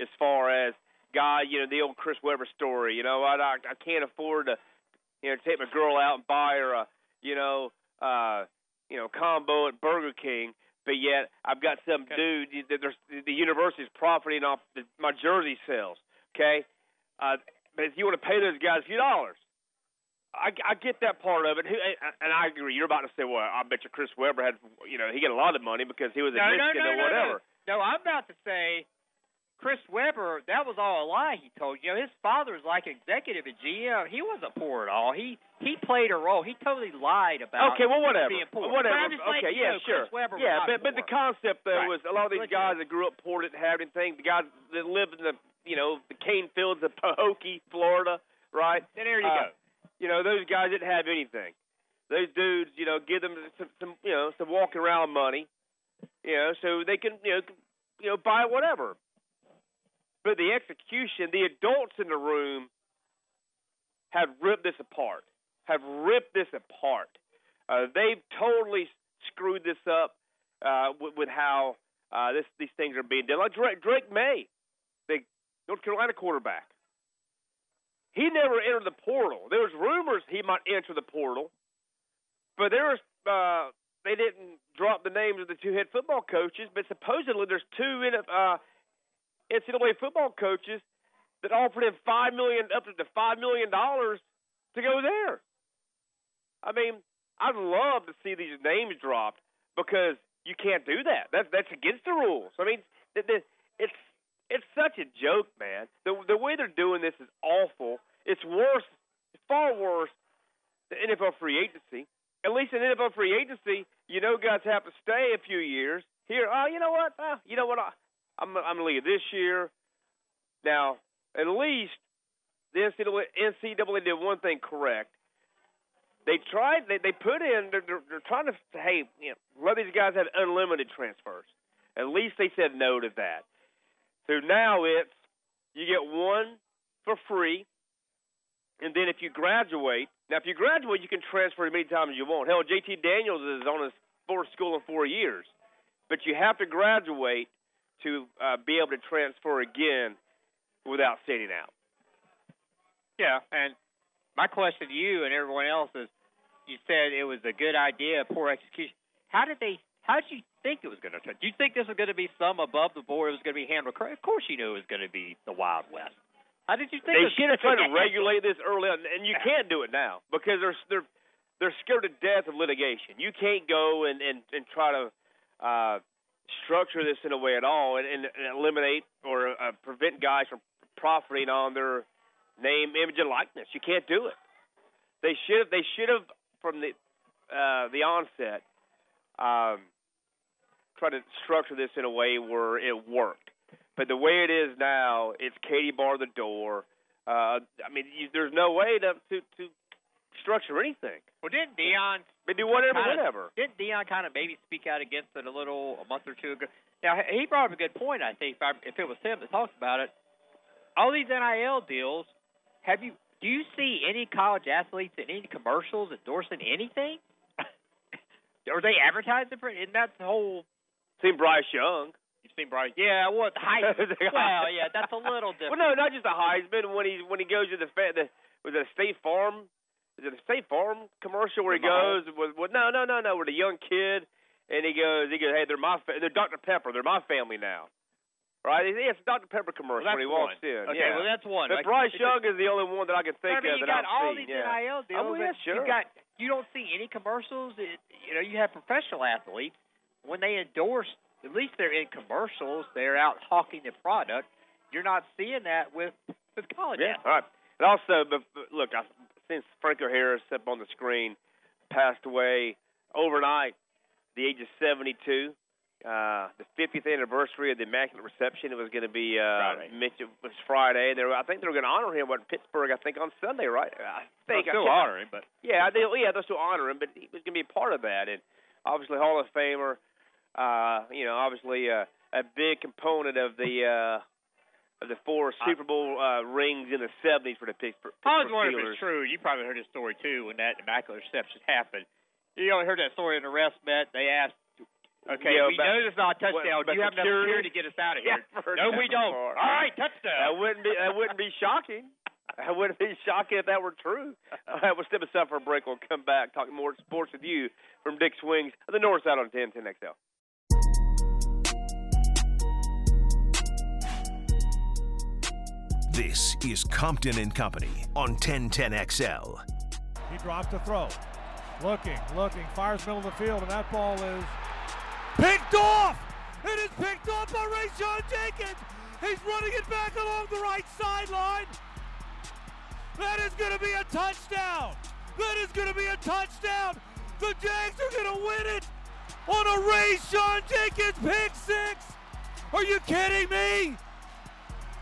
as far as guy, you know, the old Chris Webber story. You know, I I, I can't afford to, you know, take my girl out and buy her a, you know, uh, you know, combo at Burger King. But yet, I've got some dude. that There's the university's profiting off the, my jersey sales. Okay, uh, but if you want to pay those guys a few dollars, I, I get that part of it, and I agree. You're about to say, well, I bet you Chris Webber had, you know, he got a lot of money because he was no, at no, Michigan no, or no, whatever. No. no, I'm about to say Chris Webber, that was all a lie he told you. know, his father was like executive at GM. He wasn't poor at all. He he played a role. He totally lied about Okay, well, whatever. being poor. Whatever. But okay, yeah, know, sure. Yeah, but but the concept though Right. was a lot of these guys that grew up poor didn't have anything. The guys that lived in the you know the cane fields of Pahokee, Florida, right? Then there you Uh, go. You know those guys didn't have anything. Those dudes, you know, give them some, some you know some walking around money, you know, so they can you know you know buy whatever. But the execution, the adults in the room have ripped this apart. Have ripped this apart. Uh, they've totally screwed this up uh, with, with how uh, this these things are being done. Like Drake, Drake Maye, the North Carolina quarterback. He never entered the portal. There was rumors he might enter the portal, but there was uh, they didn't drop the names of the two head football coaches. But supposedly there's two in, uh, NCAA football coaches that offered him five million up to five million dollars to go there. I mean, I'd love to see these names dropped because you can't do that. That's that's against the rules. I mean, it's it's such a joke, man. The the way they're doing this is awful. It's worse, it's far worse than NFL free agency. At least in NFL free agency, you know, guys have to stay a few years. Here, oh, you know what? Uh, you know what? I'm I'm gonna leave this year. Now, at least the NCAA, NCAA did one thing correct. They tried. They they put in. They're, they're, they're trying to say, hey, you know, let these guys have unlimited transfers. At least they said no to that. So now it's you get one for free, and then if you graduate, now if you graduate, you can transfer as many times as you want. Hell, JT Daniels is on his fourth school in four years, but you have to graduate to uh, be able to transfer again without sitting out. Yeah, and my question to you and everyone else is, you said it was a good idea, poor execution. How did they? How did you think it was going to turn? Do you think this was going to be some above the board? It was going to be handled correct? Of course, you knew it was going to be the Wild West. How did you think? They it was should have tried to regulate this early on, and you can't do it now because they're they're they're scared to death of litigation. You can't go and and, and try to uh, structure this in a way at all and, and, eliminate or uh, prevent guys from profiting on their name, image, and likeness. You can't do it. They should have. They should have from the uh, the onset um, tried to structure this in a way where it worked. But the way it is now, it's Katie bar the door. Uh, I mean, you, there's no way to, to to structure anything. Well, didn't Deion? They do whatever, kinda- whatever. Didn't Deion kind of maybe speak out against it a little a month or two ago? Now he brought up a good point. I think if, I, if it was him that talked about it, all these NIL deals. Have you? Do you see any college athletes in any commercials endorsing anything? Are they advertising for? Isn't that the whole? Seen Bryce Young. You've seen Bryce? Yeah, what the Heisman? well, yeah, that's a little different. Well, no, not just the Heisman. When he when he goes to the fa- the was it a State Farm? Is it a State Farm commercial where he goes with, with no no no no with a young kid and he goes he goes hey they're my fa- they're Dr Pepper they're my family now, right? Yeah, it's a Dr Pepper commercial Well, when he walks one. in. Okay, yeah. well that's one. But Like, Bryce Young is the only one that I can think I mean, of you got I've all seen. these yeah. NIL deals. Oh, yeah, sure. You got you don't see any commercials. It, you know, you have professional athletes when they endorse. At least they're in commercials. They're out hawking the product. You're not seeing that with with college Yeah. athletes. All right. And also, look, I, since Franco Harris up on the screen, passed away overnight, the age of 72. uh, the 50th anniversary of the Immaculate Reception. It was going to be uh, Friday. it was Friday. They were, I think they were going to honor him what, in Pittsburgh. I think on Sunday, right? I think They'll still I honor him, but Yeah, they yeah they'll still honor him, but he was going to be a part of that, and obviously Hall of Famer. Uh, you know, obviously uh, a big component of the uh, of the four Super Bowl uh, rings in the 70s for the Pittsburgh, I was wondering if it's true. You probably heard this story too when that immaculate reception happened. You only heard that story in the rest bet. They asked, "Okay, Yeah, we but- know this is not a touchdown. what, Do you have enough security? to get us out of here?" I've no, we don't. before. All right, touchdown. That wouldn't be that wouldn't be shocking. That wouldn't be shocking if that were true. All right, we'll step aside for a break. We'll come back talking more sports with you from Dick's Wings the North Side on 1010 XL. This is Compton and Company on 1010XL. He drops to throw. Looking, looking, fires middle of the field, and that ball is picked off! It is picked off by Rayshawn Jenkins! He's running it back along the right sideline! That is going to be a touchdown! That is going to be a touchdown! The Jags are going to win it on a Rayshawn Jenkins pick six! Are you kidding me?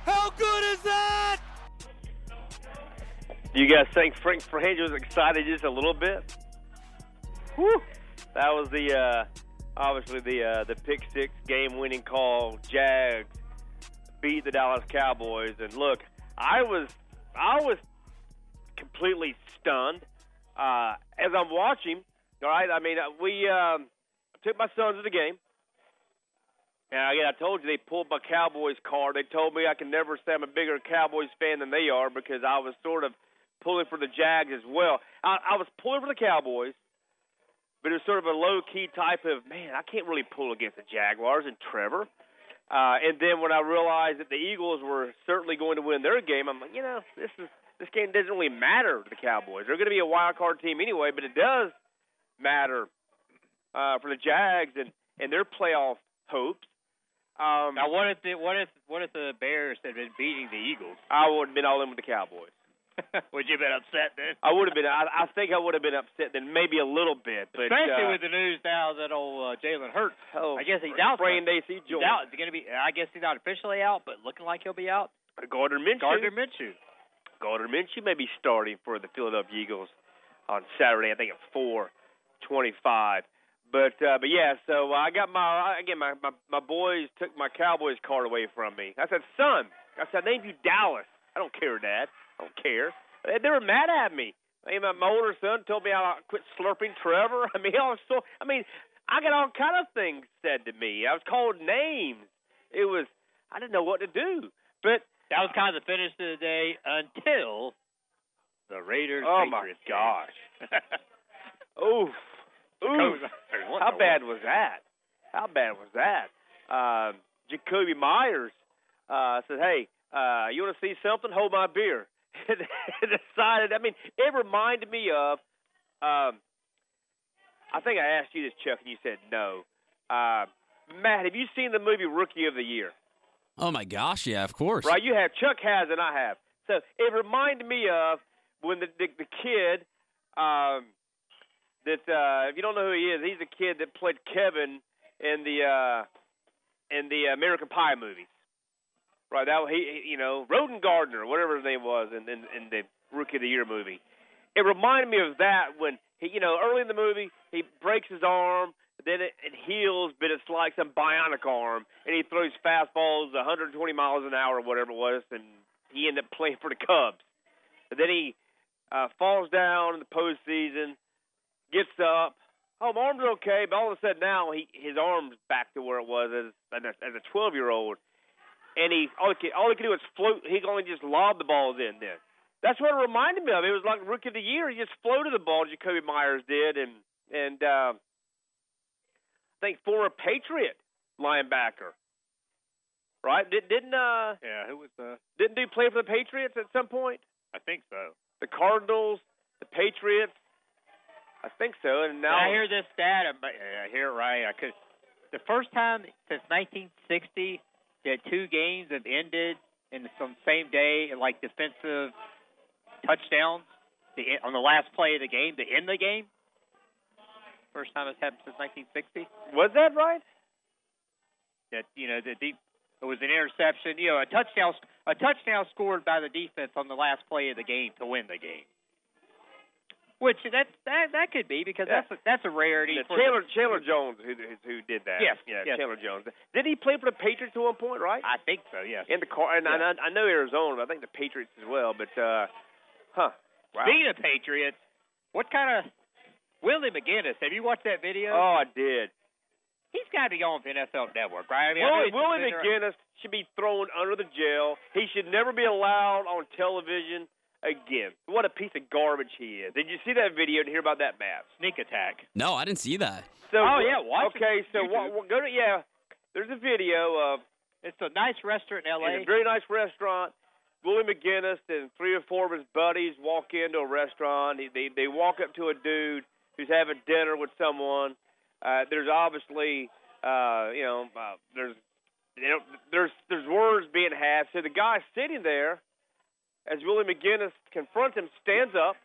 How good is that? Do you guys think Frank Frangie was excited just a little bit? Whew. That was the uh, obviously the uh, the pick six game winning call. Jags beat the Dallas Cowboys, and look, I was I was completely stunned uh, as I'm watching. All right, I mean uh, we um, took my sons to the game. And again, I told you they pulled my Cowboys card. They told me I can never say I'm a bigger Cowboys fan than they are because I was sort of pulling for the Jags as well. I, I was pulling for the Cowboys, but it was sort of a low key type of man. I can't really pull against the Jaguars and Trevor. Uh, and then when I realized that the Eagles were certainly going to win their game, I'm like, you know, this is this game doesn't really matter to the Cowboys. They're going to be a wild card team anyway, but it does matter uh, for the Jags and and their playoff hopes. Um, Now, what if the what if what if the Bears had been beating the Eagles? I would have been all in with the Cowboys. would you have been upset then? I would have been. I, I think I would have been upset then, maybe a little bit. But Especially uh, with the news now that old uh, Jalen Hurts. oh, I guess he's out. Sprained AC joint. out. Going to be? I guess he's not officially out, but looking like he'll be out. Gardner Minshew. Gardner Minshew. Gardner Minshew may be starting for the Philadelphia Eagles on Saturday. I think at four twenty-five. But uh, but yeah, so I got my again my, my my boys took my Cowboys card away from me. I said, son, I said, I named you Dallas. I don't care, Dad. I don't care. They, they were mad at me. I mean, my, older son told me I quit slurping Trevor. I mean, I was so. I mean, I got all kind of things said to me. I was called names. It was I didn't know what to do. But That was kind of the finish of the day until the Raiders. oh my gosh, oof, oof. How bad was that? How bad was that? Um, Jakobi Meyers uh, said, "Hey, uh, you want to see something? Hold my beer." and decided. I mean, it reminded me of. Um, I think I asked you this, Chuck, and you said no. Uh, Matt, have you seen the movie Rookie of the Year? Oh my gosh, yeah, of course. Right, you have. Chuck has, and I have. So it reminded me of when the the, the kid um, that uh, if you don't know who he is, he's the kid that played Kevin in the uh, in the American Pie movies. Right, that he, you know Roden Gardner, whatever his name was, in, in in the Rookie of the Year movie. It reminded me of that when he, you know, early in the movie he breaks his arm, then it, it heals, but it's like some bionic arm, and he throws fastballs 120 miles an hour or whatever it was, and he ended up playing for the Cubs. And then he uh, falls down in the postseason, gets up. Oh, my arm's okay, but all of a sudden now he his arm's back to where it was as as a 12 year old, and he all he, could, all he could do was float. He could only just lob the balls in then. That's what it reminded me of. It was like rookie of the year. He just floated the ball. Jakobi Meyers did, and and uh, I think former Patriot linebacker, right? Did, didn't uh Yeah, who was the? didn't do play for the Patriots at some point? I think so. The Cardinals, the Patriots. I think so. And now I hear this stat. I hear it right. I could. The first time since 1960 that two games have ended in the some same day, like defensive touchdowns, the, on the last play of the game to end the game. First time it's happened since 1960. was that right? that you know the deep it was an interception. You know, a touchdown a touchdown scored by the defense on the last play of the game to win the game. Which that that that could be because Yeah. that's a, that's a rarity. Yeah, Chandler the, Chandler Jones who who- did that. Yes, yeah, yes. Chandler Jones. Did he play for the Patriots at one point? Right. I think so. Yes. In the car, and I, I know Arizona, but I think the Patriots as well. But uh, huh. Wow. Speaking of Patriots, what kind of Willie McGinest? Have you watched that video? Oh, I did. He's got to be on the NFL Network, right? I mean, Willie, Willie McGinest should be thrown under the jail. He should never be allowed on television again. What a piece of garbage he is. Did you see that video and hear about that, Matt? sneak attack. No, I didn't see that. So, Oh, yeah, watch it. Okay, so YouTube. what, what, go to yeah. There's a video of It's a nice restaurant in LA. It's a very nice restaurant. Willie McGinest and three or four of his buddies walk into a restaurant. They they, they walk up to a dude who's having dinner with someone. Uh, there's obviously uh, you know uh, there's you know, there's there's words being had. So the guy sitting there, as Willie McGinest confronts him, stands up.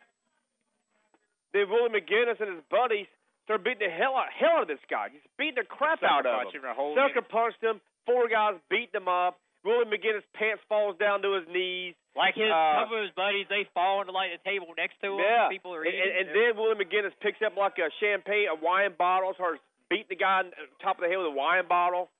Then Willie McGinest and his buddies start beating the hell out, hell out of this guy. He's beating the crap Sucker out of him. him Sucker him. punched him. Four guys beating him up. Willie McGinest' pants falls down to his knees. Like his Uh, some of his buddies, they fall into like the table next to him. Yeah. People are and, eating. and, and then Willie McGinest picks up like a champagne, a wine bottle, starts beating the guy on top of the head with a wine bottle.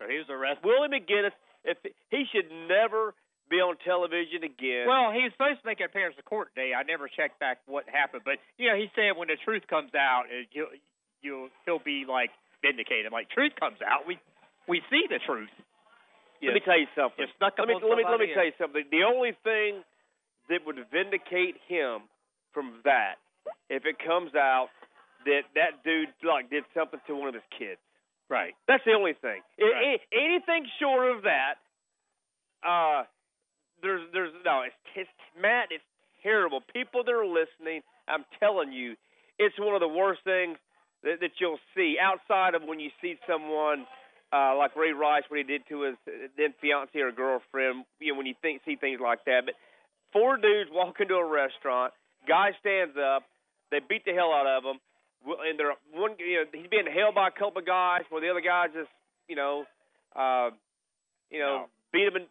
so he was arrested. Willie McGinest, if he should never be on television again. Well, he was supposed to make an appearance in court today. I never checked back what happened, but you know, he said when the truth comes out, it, you you he'll be like vindicated. Like truth comes out, we we see the truth. Let me tell you something. You snuck let me on let me let me tell you something. The only thing that would vindicate him from that, if it comes out that that dude like did something to one of his kids. Right. That's the only thing. I- Right. I- anything short of that, uh, there's there's no. It's, it's Matt. It's terrible. People that are listening, I'm telling you, it's one of the worst things that, that you'll see outside of when you see someone. Uh, like Ray Rice, what he did to his then fiance or girlfriend, you know, when you think see things like that. But four dudes walk into a restaurant, guy stands up, they beat the hell out of him, and they're one, you know, he's being held by a couple of guys, while the other guys just, you know, uh, you know, No. beat him and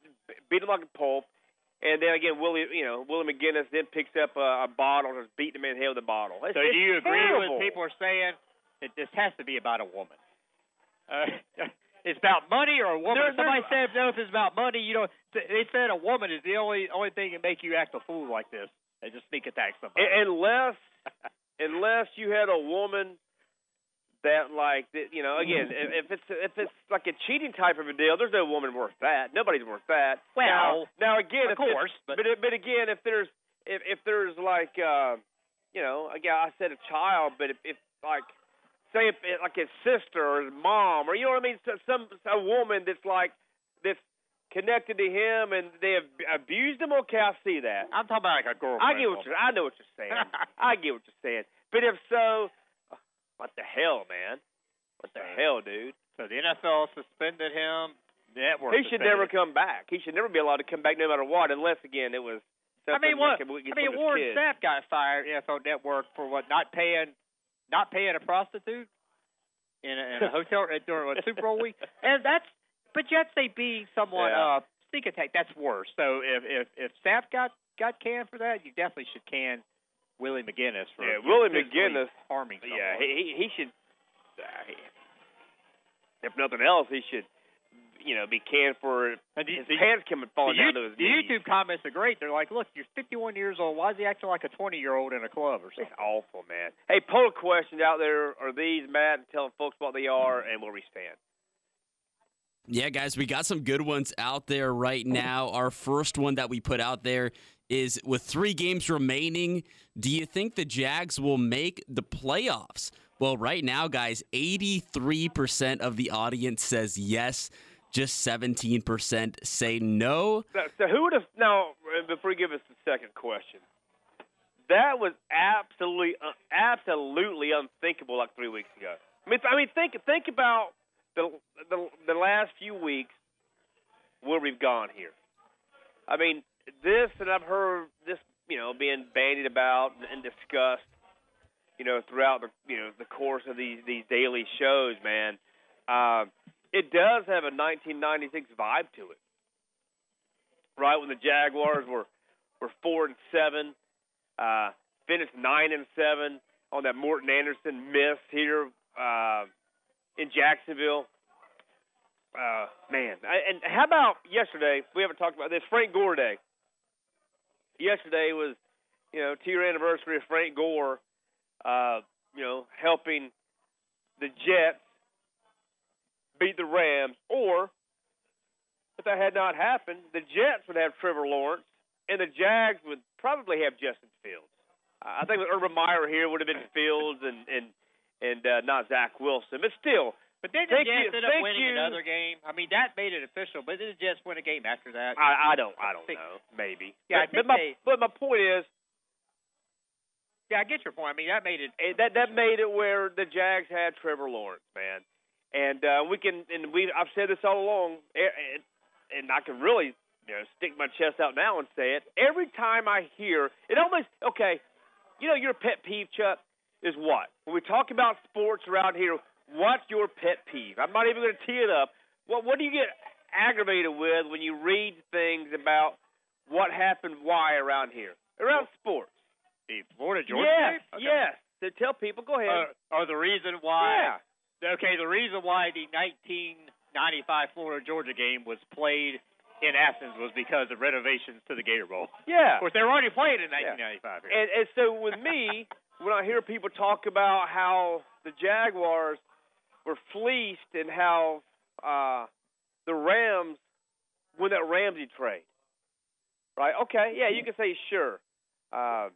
beat him like a pulp. And then again, Willie, you know, Willie McGinest then picks up a, a bottle and just beating him in the head with a bottle. It's, So do you agree terrible. with people are saying that this has to be about a woman? Uh, it's about money or a woman. There- Somebody said no, if it's about money, you know, they said a woman is the only only thing that make you act a fool like this. They just sneak attack somebody. Unless unless you had a woman that like you know again if, if it's if it's like a cheating type of a deal there's no woman worth that nobody's worth that Well, now, now again of course, but- but but again if there's if if there's like uh you know again I said a child but if, if like say if it, like his sister or his mom or you know what I mean so- some a woman that's like that's connected to him and they have abused him okay I see that I'm talking about like a girlfriend. I get what you're. I know what you're saying. I get what you're saying. But if so, what the hell, man? What the hell, dude? So the NFL suspended him. Network. He should never come back. He should never be allowed to come back, no matter what, unless again it was. I mean, what? Like I mean, Warren Sapp got fired NFL Network for what? Not paying, not paying a prostitute in a, in a hotel during a Super Bowl week, and that's. But yet they beat someone Yeah. uh sneak attack. That's worse. So if if if Sapp got got canned for that, you definitely should can Willie McGinest for Yeah, Willie McGinest- harming someone. Yeah, he he, he should. Uh, if nothing else, he should, you know, be canned for And his the- pants coming falling down to his the knees. YouTube comments are great. They're like, "Look, you're 51 years old. Why is he acting like a 20 year old in a club or something?" It's awful, man. Hey, poll questions out there are these, Matt, and telling folks what they are and where we stand. Yeah, guys, we got some good ones out there right now. Our first one that we put out there is with three games remaining, do you think the Jags will make the playoffs? Well, right now, guys, 83% of the audience says yes, just 17% say no. So, who would have now? Before you give us the second question, that was absolutely, uh, absolutely unthinkable like three weeks ago. I mean, I mean, think think about the the, the last few weeks where we've gone here. I mean, this, and I've heard this, you know, being bandied about and discussed, you know, throughout the you know the course of these these daily shows, man. Uh, it does have a 1996 vibe to it. Right when the Jaguars were were four and seven, uh, finished nine and seven on that Morten Andersen miss here uh, in Jacksonville. Uh, man, I, and how about yesterday? We haven't talked about this. Frank Gore Day. Yesterday was, you know, two year anniversary of Frank Gore. Uh, you know, helping the Jets beat the Rams, or if that had not happened, the Jets would have Trevor Lawrence, and the Jags would probably have Justin Fields. I think with Urban Meyer here would have been Fields and and and uh, not Zach Wilson, but still. But then the Jets you- ended up winning you. another game. I mean, that made it official. But then the Jets win a game after that. I, I don't I don't think- know maybe Yeah, but, but my they- but my point is yeah, I get your point. I mean, that made it. eh, that that made it where the Jags had Trevor Lawrence, man, and uh, we can and we I've said this all along, eh, eh, and I can really you know stick my chest out now and say it. Every time I hear it, almost okay. You know your pet peeve, Chuck, is what when we talk about sports around here. What's your pet peeve? I'm not even going to tee it up. What what do you get aggravated with when you read things about what happened, why around here, around sports? The Florida Georgia yes, game? Okay. yes. To tell people, go ahead. Uh, or the reason why. yeah. Okay, the reason why the 1995 Florida Georgia game was played in Athens was because of renovations to the Gator Bowl. Yeah. Of course, they were already playing in Yeah. 1995. here. And, and so with me, when I hear people talk about how the Jaguars were fleeced and how uh, the Rams win that Ramsey trade, right? Okay, yeah, you can say sure. Uh,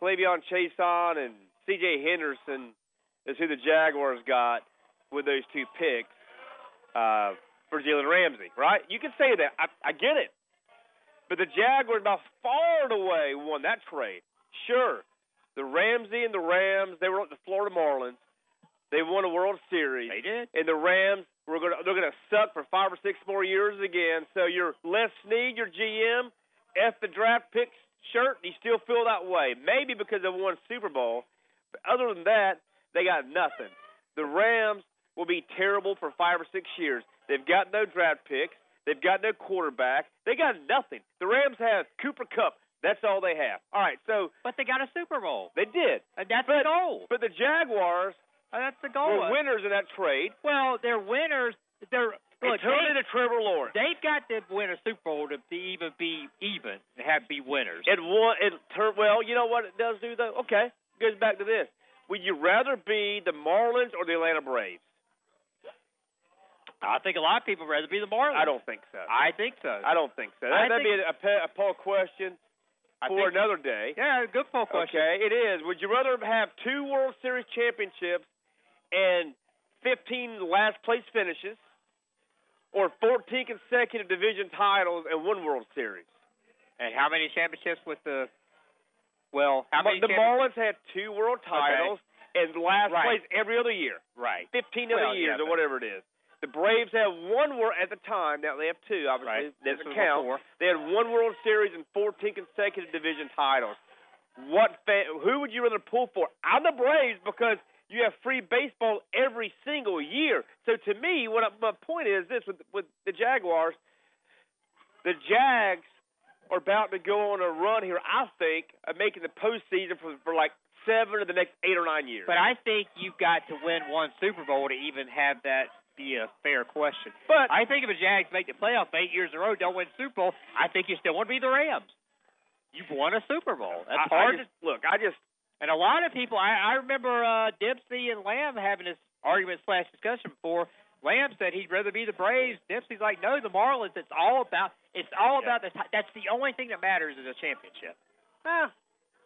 K'Lavon Chaisson and C.J. Henderson is who the Jaguars got with those two picks uh, for Jalen Ramsey, right? You can say that. I, I get it. But the Jaguars by far and away won that trade. Sure, the Ramsey and the Rams, they were the Florida Marlins. They won a World Series. They did. And the Rams were going to they're going to suck for 5 or 6 more years again. So your Les Snead, your GM, F the draft picks shirt, you still feel that way. Maybe because they won Super Bowl. But other than that, they got nothing. The Rams will be terrible for 5 or 6 years. They've got no draft picks. They've got no quarterback. They got nothing. The Rams have Cooper Kupp. That's all they have. All right, so But they got a Super Bowl. they did. And that's But- the goal. But the Jaguars And Uh, that's the goal. were winners of that trade. Well, they're winners. They're look, they, into Trevor Lawrence. they've got to win a Super Bowl to, to even be even and have be winners. It won. It turned. Well, you know what it does do though. Okay, goes back to this. Would you rather be the Marlins or the Atlanta Braves? I think a lot of people would rather be the Marlins. I don't think so. I think so. I don't think so. That, would be a, a poll question I for another day. Yeah, good poll question. Okay, it is. Would you rather have two World Series championships and 15 last place finishes, or 14 consecutive division titles and one World Series? And how many championships with the? Well, how many? the Marlins had two world titles and last Right. place every other year. Right. 15 Well, other years yeah, or whatever it is. The Braves have one world at the time. Now they have two, obviously. Right. Doesn't count. before. They had one World Series and 14 consecutive division titles. What fa- who would you rather pull for? I'm the Braves because you have free baseball every single year. So to me, what I, my point is this with with the Jaguars, the Jags are about to go on a run here. I think of making the postseason for for like seven of the next eight or nine years. But I think you've got to win one Super Bowl to even have that be a fair question. But I think if the Jags make the playoffs eight years in a row, don't win Super Bowl, I think you still want to be the Rams. You've won a Super Bowl. That's I, I hard. just, look, I just and a lot of people, I, I remember uh, Dempsey and Lamb having this argument slash discussion before. Lamb said he'd rather be the Braves. Dempsey's like, no, the Marlins. It's all about. It's all Yeah. about the. That's the only thing that matters is a championship. eh,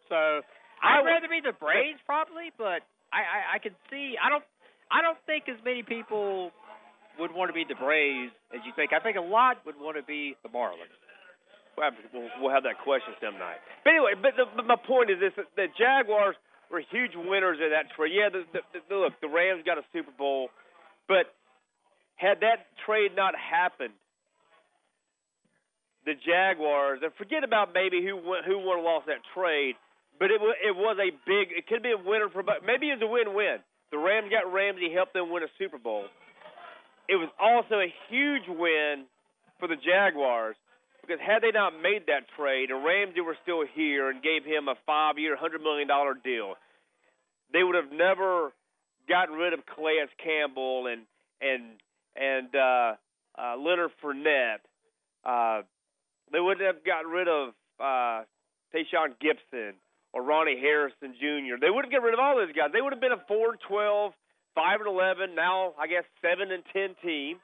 So I'd rather be the Braves probably, but I, I I can see. I don't. I don't think as many people would want to be the Braves as you think. I think a lot would want to be the Marlins. We'll we'll, have that question some night. But anyway, but, the, but my point is this: the Jaguars were huge winners of that trade. Yeah, the, the, the, look, the Rams got a Super Bowl, but had that trade not happened, the Jaguars and forget about maybe who who won or lost that trade, but it was it was a big. It could be a winner for. Maybe it was a win-win. The Rams got Ramsey, helped them win a Super Bowl. it was also a huge win for the Jaguars because had they not made that trade and Ramsey were still here and gave him a five-year, hundred million dollar deal, they would have never gotten rid of Calais Campbell and and and uh, uh, Leonard Fournette. Uh, they wouldn't have gotten rid of uh, Tashaun Gipson or Ronnie Harrison Jr. They wouldn't get rid of all those guys. They would have been a 4 12, 5 and 11, now I guess 7 and 10 team.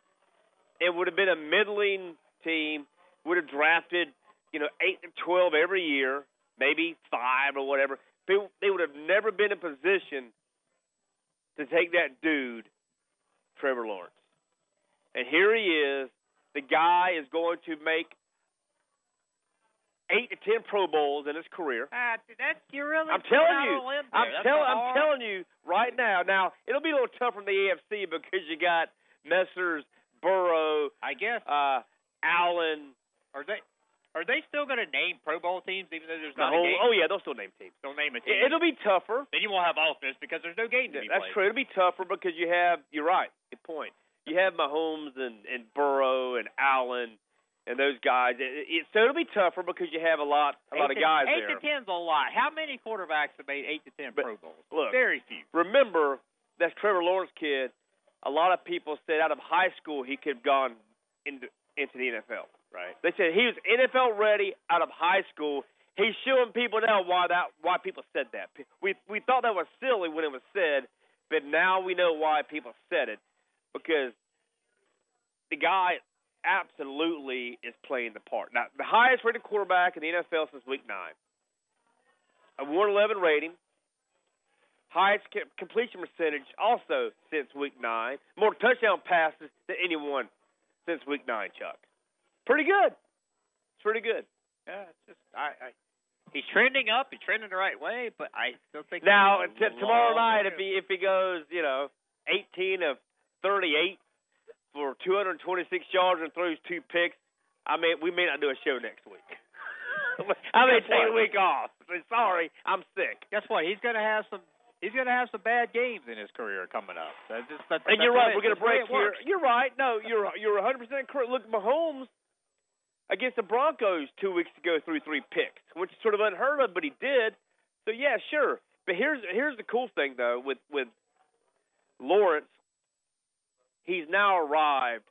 It would have been a middling team. Would have drafted, you know, 8 to 12 every year, maybe 5 or whatever. They, they would have never been in position to take that dude, Trevor Lawrence. And here he is. The guy is going to make eight to ten Pro Bowls in his career. Uh, that's you're really. I'm telling you. on a limb I'm telling. I'm telling you right now. Now it'll be a little tougher in the AFC because you got Messrs. Burrow, I guess. uh, Allen, Are they? Are they still going to name Pro Bowl teams even though there's the not a game? Oh yeah, they'll still name teams. They'll name a team. It, it'll be tougher. then you won't have offense because there's no game to be That's played. true. It'll be tougher because you have. You're right. Good point. You have Mahomes and and Burrow and Allen and those guys. It, it, so it'll be tougher because you have a lot a lot of to- guys eight there. to ten's a lot. How many quarterbacks have made eight to ten But Pro Bowls? look, Very few. remember that's Trevor Lawrence kid. A lot of people said out of high school he could have gone into into the NFL. Right. They said he was NFL ready out of high school. He's showing people now why that why people said that. We we thought that was silly when it was said, but now we know why people said it because the guy absolutely is playing the part. Now, the highest rated quarterback in the NFL since week nine, a 111 rating, highest completion percentage also since week nine, more touchdown passes than anyone since week nine, Chuck. Pretty good. It's pretty good. Yeah, it's just I, I he's trending up. He's trending the right way, but I still think Now, t- tomorrow night, if he if he goes, you know, 18 of 38 for 226 yards and throws two picks, I mean, we may not do a show next week. I may Guess take a week off. Sorry, I'm sick. Guess what? He's gonna have some. He's gonna have some bad games in his career coming up. That's just, that's, And that's you're right. it We're gonna That's break here. works. You're right. No, you're you're 100 percent correct. Look, Mahomes against the Broncos two weeks ago threw three picks, which is sort of unheard of, but he did. So yeah, sure. But here's here's the cool thing though with with Lawrence, he's now arrived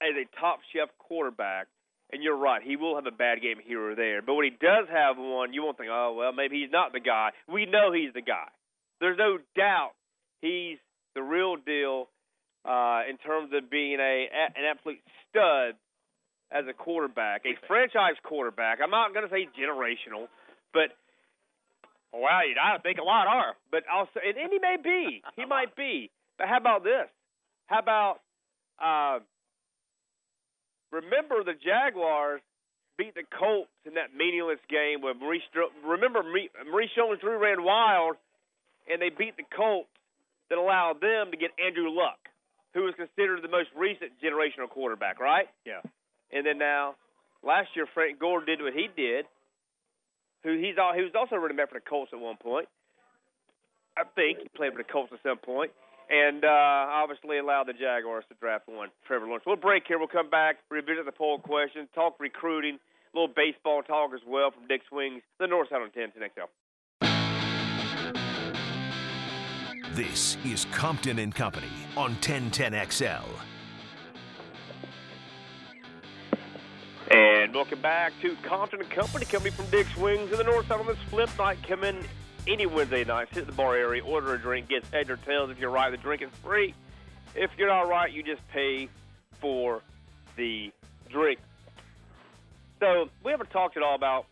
as a top shelf quarterback. And you're right, he will have a bad game here or there. But when he does have one, you won't think, oh well, maybe he's not the guy. We know he's the guy. There's no doubt he's the real deal uh, in terms of being a an absolute stud as a quarterback, a franchise quarterback. I'm not going to say generational, but Wow, you I think a lot are. but also, and, and he may be, he might be. But how about this? How about uh, remember the Jaguars beat the Colts in that meaningless game where Maurice. Remember Maurice Maurice Jones-Drew ran wild, and they beat the Colts that allowed them to get Andrew Luck, who was considered the most recent generational quarterback, right? Yeah. And then now, last year Frank Gore did what he did. Who he's all he was also running back for the Colts at one point. I think he played for the Colts at some point, and uh, obviously allowed the Jaguars to draft one Trevor Lawrence. We'll break here. We'll come back, revisit the poll question, talk recruiting, a little baseball talk as well from Dick's Wings, the North Side on 10 XL. This is Compton and Company on 1010XL. And welcome back to Compton and Company, coming from Dick's Wings in the north side on this flip night. Come in any Wednesday night, sit in the bar area, order a drink, get heads or tails. If you're right, the drink is free. If you're not right, you just pay for the drink. So we haven't talked at all about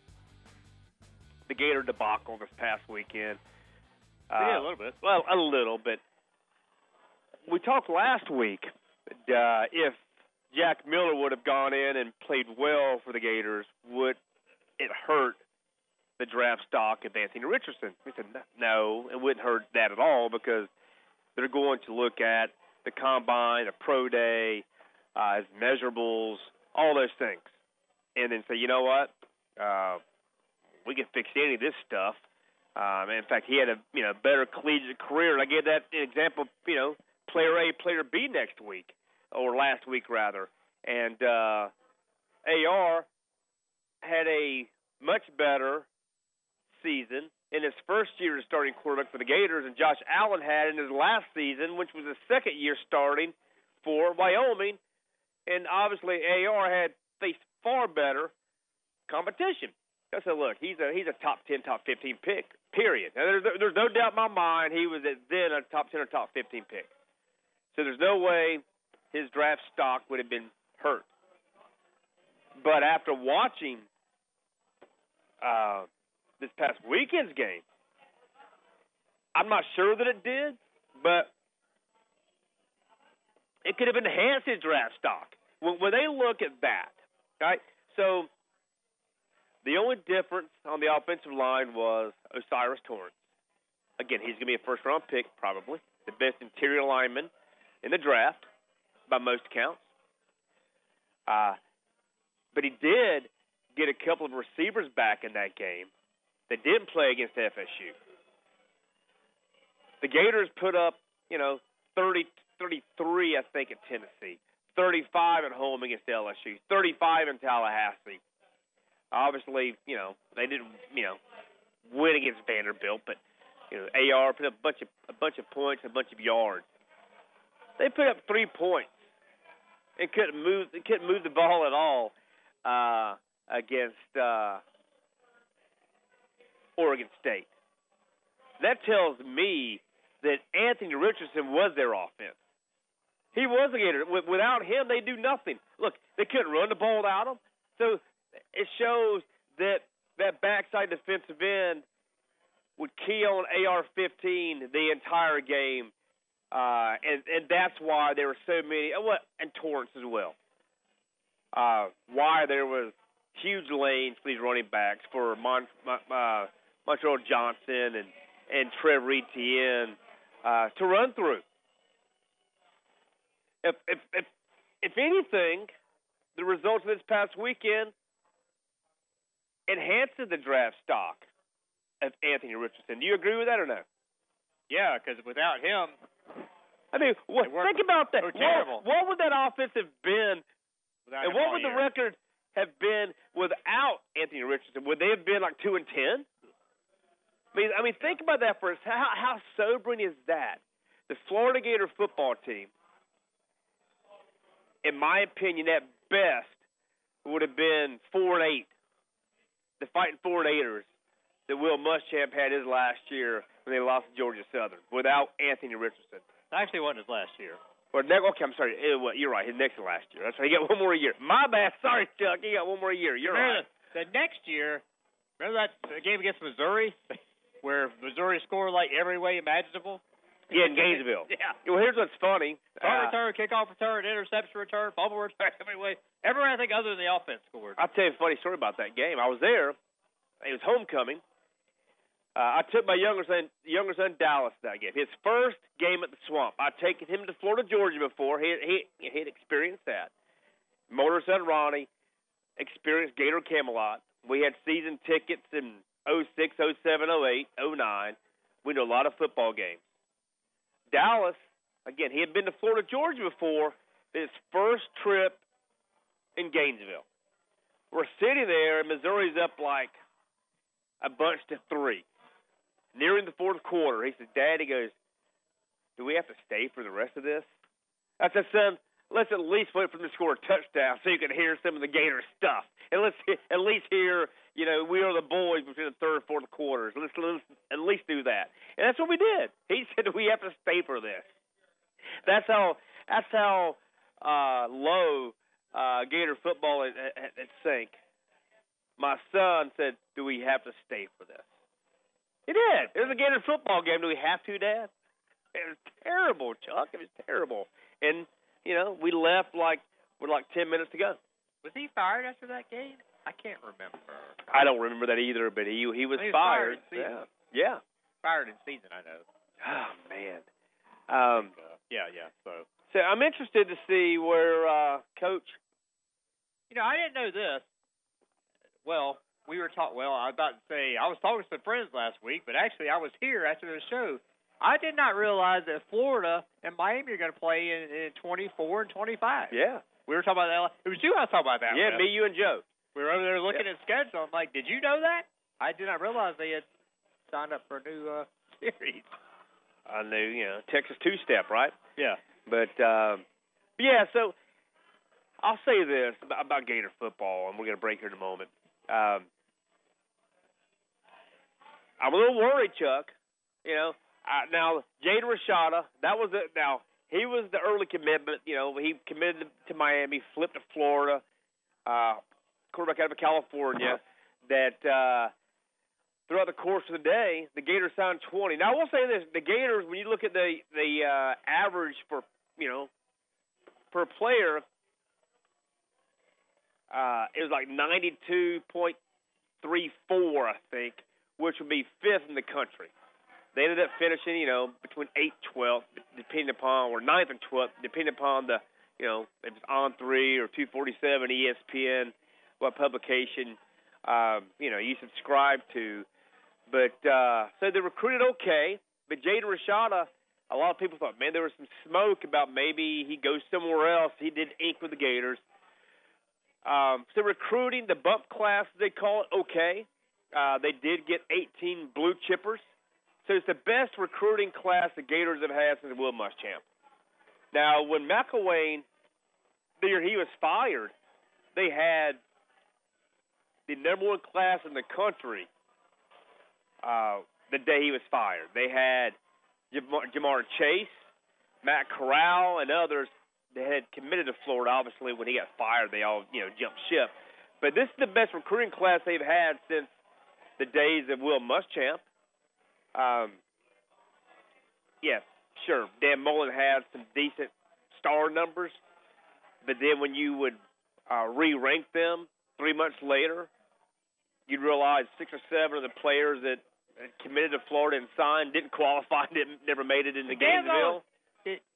the Gator debacle this past weekend. yeah, Uh, a little bit. well, a little, but we talked last week uh, if Jack Miller would have gone in and played well for the Gators, would it hurt the draft stock of Anthony Richardson? We said no, it wouldn't hurt that at all because they're going to look at the combine, the pro day, uh, his measurables, all those things, and then say, you know what, uh, we can fix any of this stuff. Um, in fact, he had a you know better collegiate career. And I gave that example. You know, player A, player B next week. Or last week rather, and uh, AR had a much better season in his first year as starting quarterback for the Gators, and Josh Allen had in his last season, which was his second year starting for Wyoming, and obviously AR had faced far better competition. I said, look, he's a he's a top ten, top fifteen pick. Period. And there's there's no doubt in my mind he was then a top ten or top fifteen pick. So there's no way his draft stock would have been hurt. But after watching uh, this past weekend's game, I'm not sure that it did, but it could have enhanced his draft stock. When, when they look at that, right? So the only difference on the offensive line was O'Cyrus Torrence. Again, he's going to be a first round pick, probably. The best interior lineman in the draft by most accounts. Uh, but he did get a couple of receivers back in that game that didn't play against FSU. The Gators put up, you know, 30, 33, I think, at Tennessee, 35 at home against LSU, 35 in Tallahassee. Obviously, you know, they didn't, you know, win against Vanderbilt, but you know, AR put up a bunch of a bunch of points, a bunch of yards. They put up three points. It couldn't move. It couldn't move the ball at all uh, against uh, Oregon State. That tells me that Anthony Richardson was their offense. He was a Gator. Without him, they do nothing. Look, they couldn't run the ball without him. So it shows that that backside defensive end would key on AR-15 the entire game, uh, and and that's why there were so many. And Torrence as well. Uh, why there was huge lanes for these running backs for Mon, uh, Montrell Johnson and and Trevor Etienne uh, to run through. If if if if anything, the results of this past weekend enhances the draft stock of Anthony Richardson. Do you agree with that or no? Yeah, because without him, I mean, what, think about that. What, what, would that offense have been? Without and what would year. the record have been without Anthony Richardson? Would they have been like two and ten? I mean, I mean, think about that for us. How how sobering is that? The Florida Gator football team, in my opinion, at best, would have been four and eight the Fighting Four and Eighters that Will Muschamp had his last year when they lost to Georgia Southern without Anthony Richardson. Actually, wasn't his last year. Or next, okay, I'm sorry. It, well, you're right. His next to last year. That's right. He got one more year. My bad. Sorry, Chuck. He got one more year. You're remember right. The, the next year, remember that game against Missouri, where Missouri scored like every way imaginable. Yeah, in Gainesville. yeah. Well, here's what's funny. Punt Uh, return, kickoff return, interception return, fumble return, every way. Everywhere I think other than the offense scored. I'll tell you a funny story about that game. I was there. It was homecoming. Uh, I took my younger son, younger son Dallas that game. His first game at the Swamp. I'd taken him to Florida Georgia before. He he he'd experienced that. Motor son Ronnie experienced Gator Camelot. We had season tickets in 06, 07, 08, 09. We knew a lot of football games. Dallas, again, he had been to Florida Georgia before. His first trip in Gainesville. We're sitting there, and Missouri's up like a bunch to three. Nearing the fourth quarter, he says, Dad, he goes, Do we have to stay for the rest of this? I said, Son, let's at least wait for them to score a touchdown so you can hear some of the Gator stuff. And let's at least hear, you know, we are the boys between the third and fourth quarters. Let's, let's at least do that. And that's what we did. He said, Do We have to stay for this. That's how, that's how uh, low uh, Gator football at, at, at sink. My son said, "Do we have to stay for this?" He did. It was a Gator football game. Do we have to, Dad? It was terrible, Chuck. It was terrible. And you know, we left like with like ten minutes to go. Was he fired after that game? I can't remember. I don't remember that either, but he he was, He was fired. fired. Yeah. Yeah. Fired in season, I know. Oh man. Um, Uh, yeah, yeah. So so I'm interested to see where uh, Coach. you know, I didn't know this. Well, we were talking. Well, I was about to say I was talking to some friends last week, but actually I was here after the show, I did not realize that Florida and Miami are going to play in, in 24 and 25. Yeah. We were talking about that. It was you I was talking about that. Yeah, with. me, you, and Joe. We were over there looking at schedule. I'm like, did you know that? I did not realize they had signed up for a new uh, series. I knew, you know, Texas two-step, right? Yeah. But um, yeah, so I'll say this about, about Gator football, and we're going to break here in a moment. Um, I'm a little worried, Chuck. You know, uh, now Jaden Rashada, that was it. Now he was the early commitment. You know, he committed to Miami, flipped to Florida, uh, quarterback out of California. That uh, throughout the course of the day, the Gators signed 20. Now I will say this: the Gators, when you look at the the uh, average for you know per player, uh, it was like 92.34, I think, which would be fifth in the country. They ended up finishing, you know, between 8th, 12th, depending upon, or ninth and 12th, depending upon the, you know, if it's On3 or 247 ESPN, what publication, um, you know, you subscribe to. But uh, so they recruited okay, but Jaden Rashada, a lot of people thought, man, there was some smoke about maybe he goes somewhere else. He did ink with the Gators. Um, so recruiting, the bump class, they call it, okay. Uh, they did get 18 blue chippers. So it's the best recruiting class the Gators have had since Will Muschamp. Now, when McElwain, the year he was fired, they had the number one class in the country uh, the day he was fired. They had Ja'Marr, Ja'Marr Chase, Matt Corral, and others that had committed to Florida. Obviously, when he got fired, they all you know jumped ship. But this is the best recruiting class they've had since the days of Will Muschamp. Um, yes, sure, Dan Mullen had some decent star numbers, but then when you would uh, re-rank them three months later, you'd realize six or seven of the players that committed to Florida and signed didn't qualify, didn't never made it into Dan Gainesville.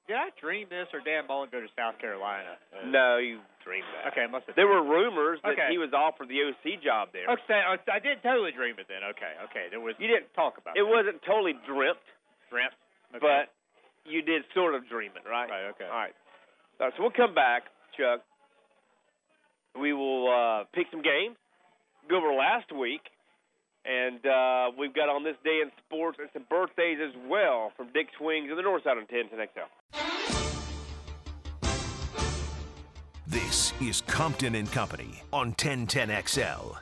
Did, I dream this, or Dan Mullen go to South Carolina? Uh, No, you dreamed that. Okay, must have. There were rumors that Okay. he was offered the OC job there. Okay, I, I did totally dream it then. Okay, okay. There was You didn't talk about It It wasn't totally dreamt, dreamt, okay. but you did sort of dream it, right? right. Okay. All right. All right. So we'll come back, Chuck. We will uh, pick some games, go over last week, and uh, we've got on this day in sports and some birthdays as well from Dick's Wings of the North Side on 10 XL. Is Compton and Company on 1010XL.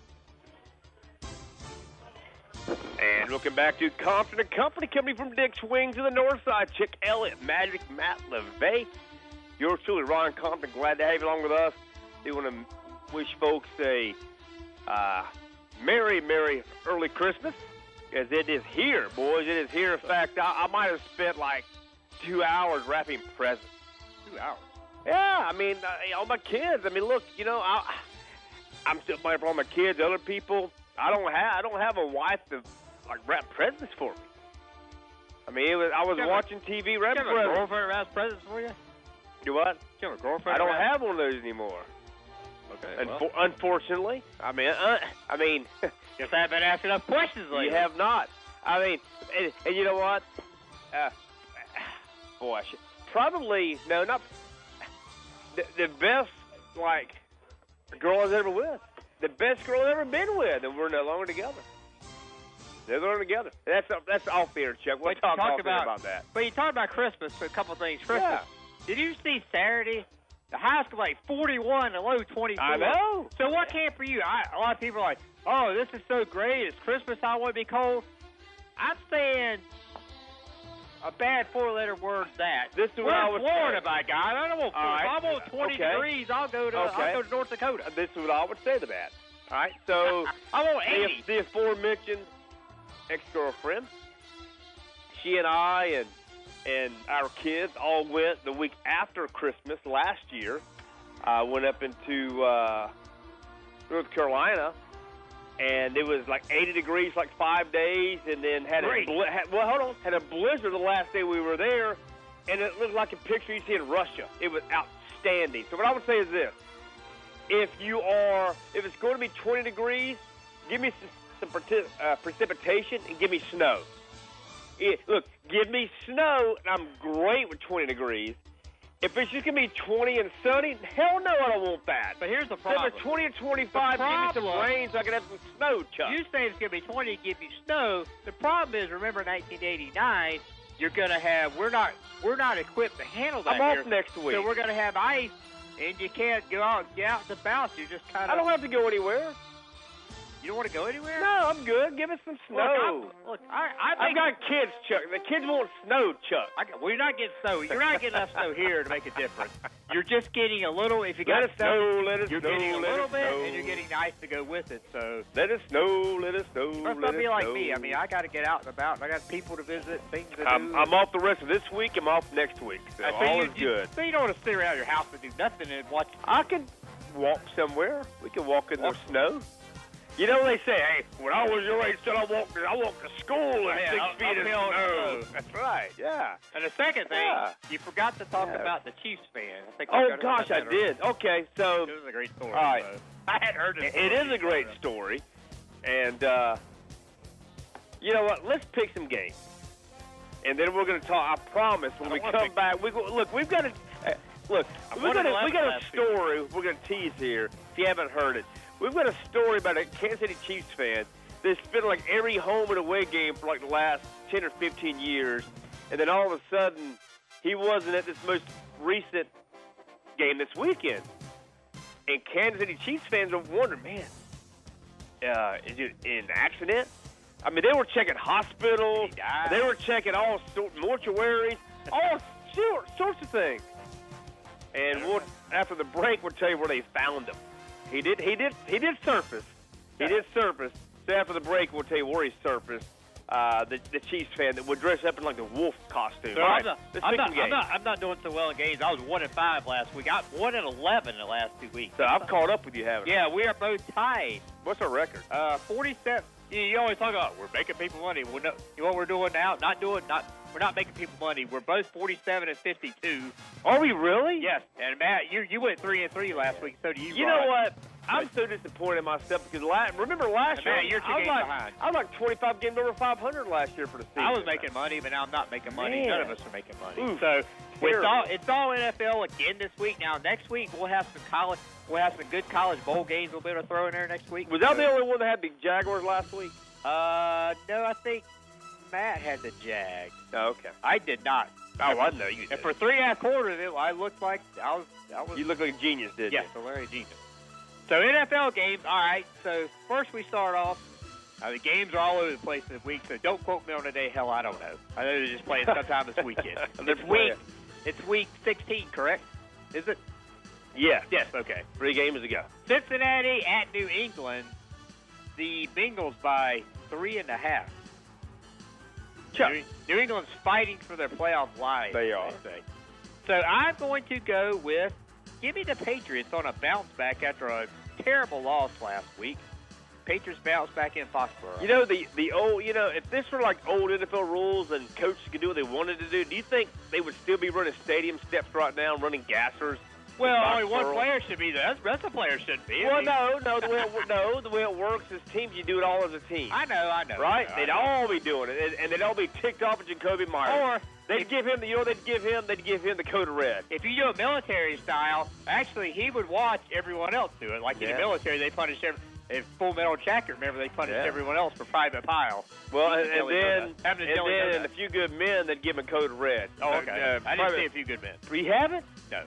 And welcome back to Compton and Company, coming from Dick's Wings of the North Side. Chuck Elliott, Magic, Matt LeVay. Yours truly, Ron Compton. Glad to have you along with us. We want to wish folks a uh, merry, merry early Christmas, as it is here, boys. It is here. In fact, I, I might have spent like two hours wrapping presents. Two hours. Yeah, I mean, uh, all my kids. I mean, look, you know, I, I'm still playing for all my kids, other people. I don't have, I don't have a wife to like wrap presents for me. I mean, it was, I was You have a- watching TV You wrapping presents. girlfriend wraps presents for you? Do what? You have a girlfriend? I don't wraps- have one of those anymore. Okay. Well, Unfor- unfortunately, I mean, uh, I mean, guess I haven't asked enough questions lately. you have not. I mean, and, and you know what? Uh, boy, I should, probably no, not the, the best like girl I was ever with. The best girl I've ever been with, and we're no longer together. They're no longer together. That's that's off air, Chuck. We'll But talk, talk off the air about- about that. But you talked about Christmas. For a couple things. Christmas. Yeah. Did you see Saturday? The high school like 41, the low 24. I know. So what came for you? I, a lot of people are like, "Oh, this is so great! It's Christmas. I want to be cold." I'm saying a bad four-letter word. That This is We're what I in would Florida, say. by God. I don't want. Right. If I want 20 Okay. degrees, I'll go to. Okay. I'll go to North Dakota. This is what I would say to that. All right, so. I want the, 80. the aforementioned ex-girlfriend. She and I and and our kids all went the week after Christmas last year. Uh, went up into uh, North Carolina, and it was like 80 degrees like five days, and then had a Great. bli- had, well, hold on, had a blizzard the last day we were there, and it looked like a picture you see in Russia. It was outstanding. So what I would say is this: if you are, if it's going to be 20 degrees, give me some, some uh, precipitation and give me snow. it, look, give me snow, and I'm great with 20 degrees. If it's just gonna be 20 and sunny, hell no, I don't want that. But here's the problem: If it's 20 and 25, give me some rain so I can have some snow, Chuck. You say it's going to be 20 to give you snow. The problem is, remember 1989, you're going to have we're not we're not equipped to handle that I'm off here. next week. So we're going to have ice, and you can't go out get out and about. You just kind of. I don't have to go anywhere. You don't want to go anywhere. No, I'm good. Give us some Look, snow. I'm- look, I I I've think got kids, Chuck. The kids want snow, Chuck. I, well, you're not getting snow. You're not getting enough snow here to make a difference. You're just getting a little. If you got Let it snow, let it snow. you're snow, getting a little bit, snow. and you're getting the ice to go with it. So Let it snow, let it snow, let not be like snow. me. I mean, I got to get out and about. and I got people to visit, things to I'm, do. I'm off the rest of this week. I'm off next week. So I all you, is you- good. So you don't want to sit around your house and do nothing and watch. I can walk somewhere. We can walk in the snow. You know they say, hey, when I was your age, still I walked, I walked to school in Yeah, six up- feet of uphill snow. snow. That's right. Yeah. And the second thing, Yeah. you forgot to talk Yeah. about the Chiefs fan. I think Oh gosh, I about that did. Okay, so It was a great story. All right. so. I hadn't heard it this. it story is a great before. story, and uh, you know what? Let's pick some games, and then we're going to talk. I promise when I we come back, we go, look. We've got a uh, look. I We wanted got a, we got a story. We're going to tease here. If you haven't heard it, we've got a story about a Kansas City Chiefs fan that's been like every home and away game for like the last ten or fifteen years, and then all of a sudden he wasn't at this most recent game this weekend. And Kansas City Chiefs fans are wondering, man, uh, is it an accident? I mean, they were checking hospitals, Did he die? they were checking all sort mortuaries, all sorts of things. And we'll, after the break, we'll tell you where they found him. He did, he did, he did surface. He did surface. So after the break, we'll tell you where he surfaced. Uh, the, the Chiefs fan that would dress up in like the wolf costume. So All I'm not, I'm, not, I'm, not, I'm not doing so well in games. I was one and five last week. I'm one and eleven in the last two weeks. So I've caught up with you, haven't I? yeah, we are both tied. What's our record? Uh, 47. You, you always talk about we're making people money. We're no, you know what we're doing now? Not doing not. We're not making people money. We're both 47 and 52. Are we really? Yes, and Matt, you you went three and three last week. So do you. You Rod. know what? I'm so disappointed in myself because la- remember last And year Matt, you're two I was games like, behind. I was like 25 games over 500 last year for the season. I was making money, but now I'm not making money. Man. None of us are making money. So it's all it's all NFL again this week. Now next week we'll have some college. We'll have some good college bowl games we'll be able to throw in there next week. Was that the only one that had the Jaguars last week? Uh, no, I think Matt had the Jags. Oh, okay. I did not. Oh, I know you did. And for three and a half quarters, it, I looked like I was. I was. You looked like a genius, did yes, a Larry Genius. So NFL games. All right. So first we start off. Uh, the games are all over the place this week, so don't quote me on a day. Hell, I don't know. I know they're just playing sometime this weekend. It's week. It's week 16, correct? Is it? you? Yes. Yes. Okay. Three games ago. Cincinnati at New England. The Bengals by three and a half. Chuck. New, New England's fighting for their playoff life. They are. say. So I'm going to go with give me the Patriots on a bounce back after a terrible loss last week. Patriots bounce back in Foxborough. You know the the old. You know if this were like old NFL rules and coaches could do what they wanted to do, do you think they would still be running stadium steps right now, running gassers? Well, only one player should be there. The rest of the players shouldn't be. I Well, mean, no, no. The way it, no, the way it works is teams. You do it all as a team. I know, I know. Right? I They'd know. all be doing it, and, and they'd all be ticked off at Jakobi Meyers. Or they'd give him, the, you know, they'd give him, they'd give him the code of red. if you do it military style, actually he would watch everyone else do it. Like in the military, they punish every. If Full Metal Jacket, remember they punished Yeah. everyone else for private Pyle. Well, and, and then, and then, a few good men, they'd give him code of red. Oh, okay. uh, I didn't private- see a few good men. You haven't? No.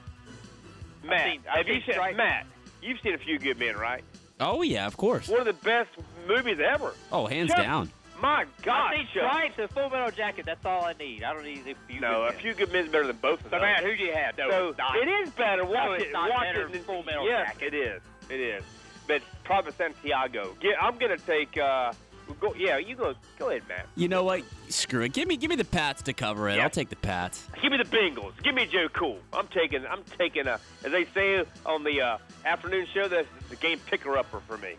Matt, seen- I've have you seen seen Strike- Matt? You've seen a few good men, right? Oh yeah, of course. One of the best movies ever. Oh, hands Chuck, down. My God, I think Chuck. Stripes and Full Metal Jacket. That's all I need. I don't need a few. No, a good men. few good men's better than both of So them. Matt, who do you have? No, so it's not. it is better. Watch it's it. not Watch better it. than Full Metal yes, Jacket. it is. It is. But probably Santiago. Yeah, I'm gonna take. Uh, we'll go. Yeah, you go. Go ahead, Matt. You know what? Screw it. Give me give me the Pats to cover it. Yeah. I'll take the Pats. Give me the Bengals. Give me Joe Cool. I'm taking. I'm taking. A, as they say on the uh, afternoon show, that's the game picker upper for me.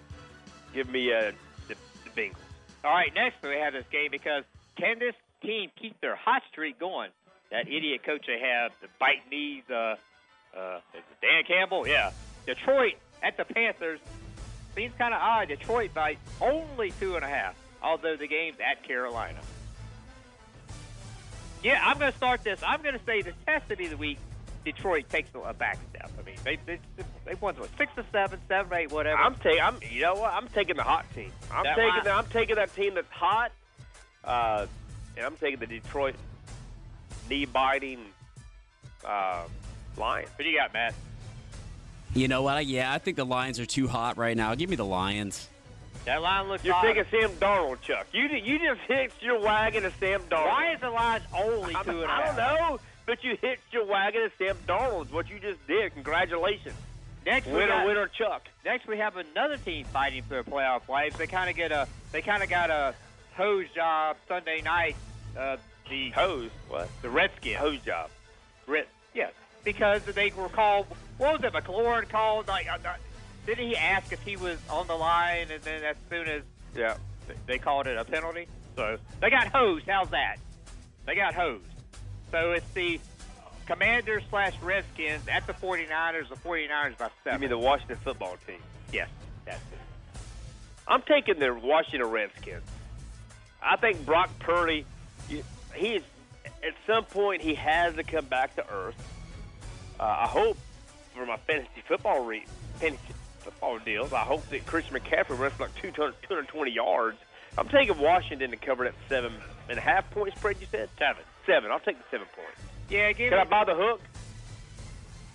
Give me uh, the, the Bengals. All right, next we have this game because can this team keep their hot streak going? That idiot coach they have, the bite knees, uh, uh, is it Dan Campbell, yeah. Detroit at the Panthers seems kind of odd. Detroit by only two and a half, although the game's at Carolina. Yeah, I'm going to start this. I'm going to say the necessity of the week. Detroit takes a back step. I mean, they they they won what six to seven, seven eight, whatever. I'm taking. I'm. You know what? I'm taking the hot team. I'm That taking. The, I'm taking that team that's hot. Uh, and I'm taking the Detroit knee biting uh, Lions. what do you got, Matt? You know what? Yeah, I think the Lions are too hot right now. Give me the Lions. That line looks. You're hot. taking Sam Darnold, Chuck. You you just hitched your wagon to Sam Darnold. Why is the line only I, two and a I half? don't know, but you hitched your wagon to Sam Darnold. Is what you just did. Congratulations, Next we winner, got, winner, Chuck. Next we have another team fighting for a playoff life. They kind of get a they kind of got a hose job Sunday night. Uh, the Hose. What? the Redskins. Hose job. Red, yes, because they were called. What was it? McLaurin called. Like, uh, didn't he ask if he was on the line? And then as soon as Yeah. they called it a penalty, so they got hosed. How's that? They got hosed. So it's the Commanders slash Redskins at the 49ers. The 49ers by You seven. mean the Washington football team? yes, that's it. I'm taking the Washington Redskins. I think Brock Purdy, you- he's at some point he has to come back to earth. Uh, I hope for my fantasy football re- fantasy football deals, I hope that Christian McCaffrey runs for like 200, 220 yards. I'm taking Washington to cover that seven and a half point spread. You said seven. Seven. I'll take the seven points. Yeah, give Can me I buy the hook?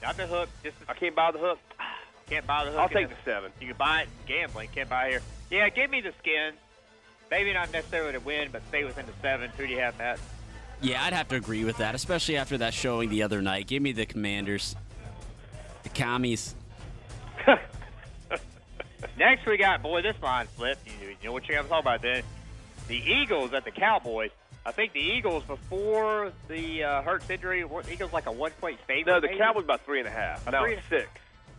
not the hook. Just I can't buy the hook. can't buy the hook. I'll take the- the seven. You can buy it gambling. Can't buy it here. Yeah, give me the skins. Maybe not necessarily to win, but stay within the seven. Who do you have, Matt? Yeah, I'd have to agree with that, especially after that showing the other night. Give me the Commanders. The commies. Next, we got boy. This line flipped. You, you know what you're going to talk about then? The Eagles at the Cowboys. I think the Eagles before the uh, Hurts injury. Were the Eagles like a one point favorite. No, the maybe? Cowboys by three and a half. A no, three and- six.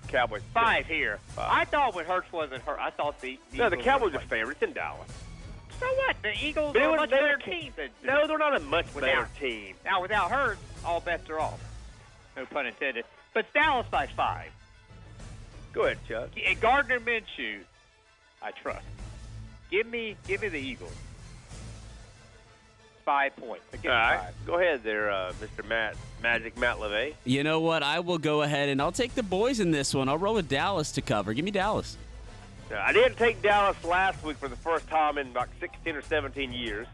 Cowboys six. five here. Five. I thought when Hurts wasn't hurt, I thought the, the No, the Cowboys are favorites in Dallas. So what? The Eagles But it are a much they better team than No, they're not a much Without- better team. Now, without Hurts, all bets are off. No pun intended. But Dallas by five. Go ahead, Chuck. And Gardner Minshew, I trust. Give me, give me the Eagles. Five points. Give All right, five. go ahead there, uh, Mr. Matt Magic Matt LeVay. You know what? I will go ahead and I'll take the boys in this one. I'll roll with Dallas to cover. Give me Dallas. I didn't take Dallas last week for the first time in like 16 or 17 years.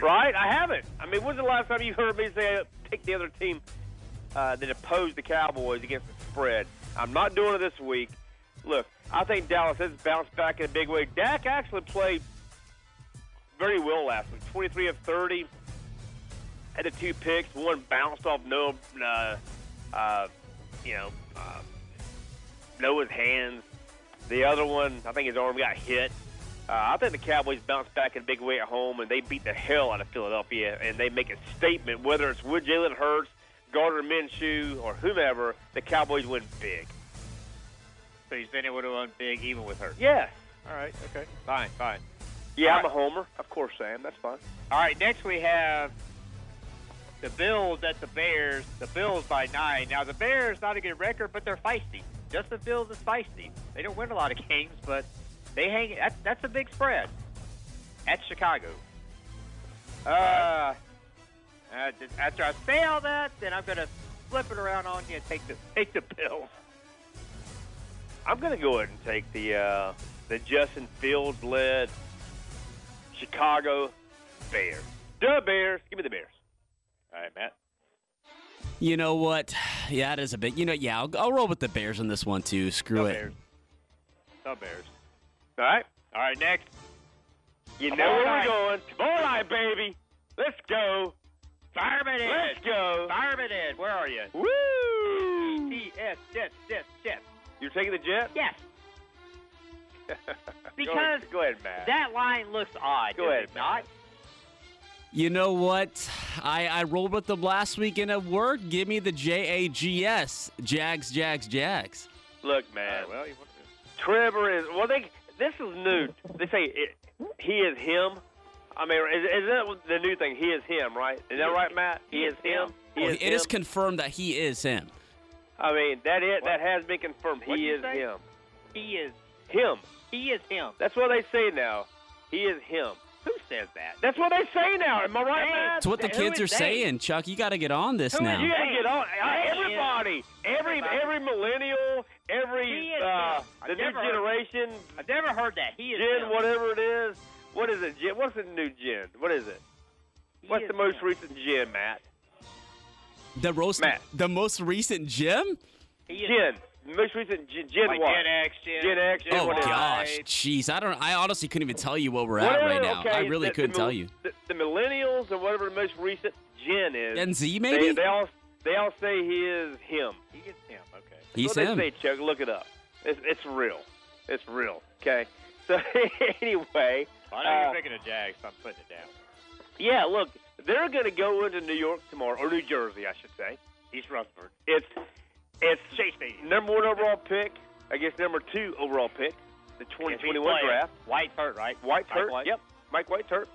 Right? I haven't. I mean, when's the last time you heard me say take the other team uh, that opposed the Cowboys against the spread? I'm not doing it this week. Look, I think Dallas has bounced back in a big way. Dak actually played very well last week. 23 of 30. Had the two picks. One bounced off Noah, uh, uh, you know, uh, Noah's hands. The other one, I think his arm got hit. Uh, I think the Cowboys bounced back in a big way at home, and they beat the hell out of Philadelphia, and they make a statement. Whether it's with Jalen Hurts, Gardner Minshew, or whomever, the Cowboys win big. So you saying it would have won big even with Hurts? Yes. All right. Okay. Fine. Fine. Yeah, All I'm a homer. Of course, Sam. That's fine. All right. Next we have the Bills at the Bears. The Bills by nine. Now the Bears not a good record, but they're feisty. Justin Fields is feisty. They don't win a lot of games, but they hang. That's that's a big spread at Chicago. Uh, th- after I say all that, then I'm gonna flip it around on you and take the take the Bills. I'm going to go ahead and take the uh, the Justin Fields led Chicago Bears. The Bears. Give me the Bears. All right, Matt. You know what? Yeah, it is a bit. You know, yeah, I'll, I'll roll with the Bears on this one too. Screw The it. Bears. The Bears. All right. All right, next. You Come know where guys. we're going. Come on, baby. Let's go. Fireman Ed. Let's go. Fireman Ed, where are you? Woo! T-S, Jets, Jets, Jets. You're taking the jet? Yes, Go Because ahead, go ahead, Matt. that line looks odd. Go ahead, it not? You know what? I, I rolled with them last week and it worked. Give me the J A G S. Jags, Jags, Jags. Look, All man. right, well, you want to. Trevor is. Well, they. This is new. They say it, he is him. I mean, is, is that the new thing? He is him, right? Is that right, Matt? He is him. He Oh, is it is him. confirmed that he is him. I mean, that it. What? That has been confirmed. What'd He is say? him. He is. Him. He is him. That's what they say now. He is him. Who says that. That's what they say now. Am I right, Matt? That's what the Who kids are they? saying, Chuck. You got to get on this Who is now. You gotta get on. Uh, everybody, every every millennial, every uh, the new never heard- generation, I've never heard that. He is Gen, him. whatever it is. What is it? Gen? What's the new Gen? What is it? What's is the most him. recent Gen, Matt? The roast, Matt. the most recent gym. He is Gen. Most recent Gen, Gen like what? Gen X, Gen, Gen X, Gen Oh gosh, jeez, I don't. I honestly couldn't even tell you what we're at Whatever, right now. okay, I really the- couldn't the, tell you. The, the millennials and whatever the most recent Gen is. Gen Z they, maybe. they all they all say he is him. He is him. Okay. He's what him. They say, Chuck. Look it up. It's, it's real. It's real. Okay. So anyway, I know Uh, you're picking a Jag, so I'm putting it down. yeah. Look, they're going to go into New York tomorrow, or New Jersey, I should say. East Rutherford. It's it's Shea Stadium. number one overall pick. I guess number two overall pick, the 2021 draft. White hurt, right? White Mike hurt. White. Yep, Mike White's hurt.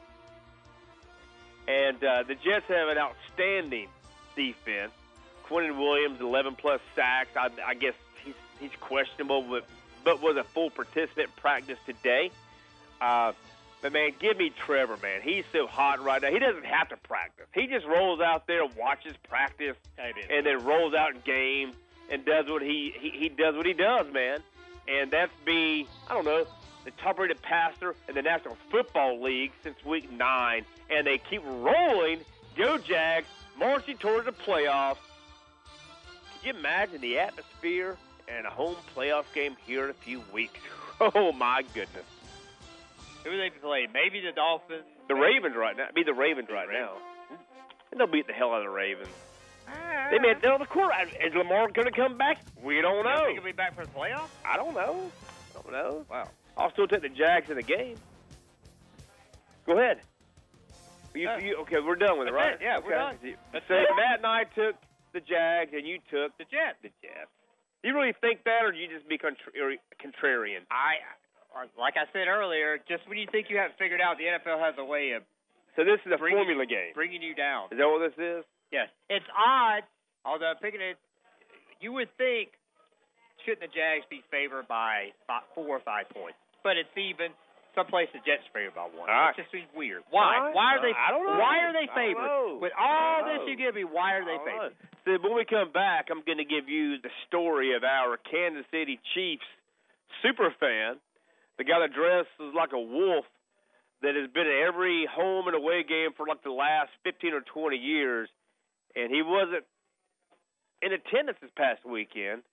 And uh, the Jets have an outstanding defense. Quinnen Williams, 11 plus sacks. I, I guess he's he's questionable, but but was a full participant in practice today. Uh, but man, give me Trevor, man. He's so hot right now. He doesn't have to practice. He just rolls out there, watches practice, and then rolls out in game and does what he, he he does what he does, man. And that's be I don't know the top-rated passer in the National Football League since week nine, and they keep rolling. Go Jags, marching towards the playoffs. Could you imagine the atmosphere and a home playoff game here in a few weeks? Oh my goodness! Who they play? Maybe the Dolphins. The Ravens right now. Be the Ravens right now. And they'll beat the hell out of the Ravens. They may. They'll the quarterback. Is Lamar going to come back? We don't know. think he'll be back for the playoffs? I don't know. I don't know. Wow. I'll still take the Jags in the game. Go ahead. You, you, okay, we're done with it, right? it. Yeah, we're Okay. done. That's so it. Matt and I took the Jags, and you took The Jets. the Jets. Do you really think that, or do you just be contra- contrarian? I, like I said earlier, just when you think you have it figured out, the NFL has a way of So this is a Bring it- formula game. bringing you down. Is that what this is? Yes. It's odd, although picking it, you would think, shouldn't the Jags be favored by five, four or five points? But it's even. Some places the Jets favored by one. Right. It just seems weird. Why? Why are they? I don't know. Why are they favored? With all this you give me, why are they favored? So when we come back, I'm going to give you the story of our Kansas City Chiefs super fan, the guy that dresses like a wolf, that has been at every home and away game for like the last 15 or 20 years, and he wasn't in attendance this past weekend,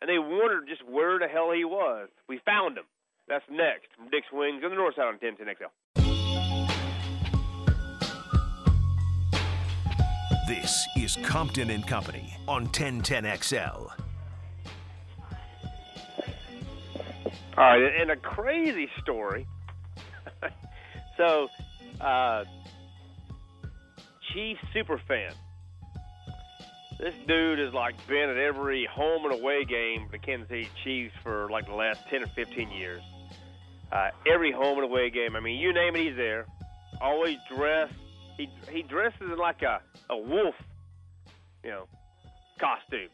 and they wondered just where the hell he was. We found him. That's next from Dick's Wings on the north side on 1010 XL. This is Compton and Company on 1010XL. All right, and a crazy story. so, uh, Chief super fan. This dude has like been at every home and away game for the Kansas City Chiefs for like the last ten or fifteen years. Uh, every home and away game. I mean, you name it, he's there. Always dressed. He he dresses in like a a wolf, you know, costume,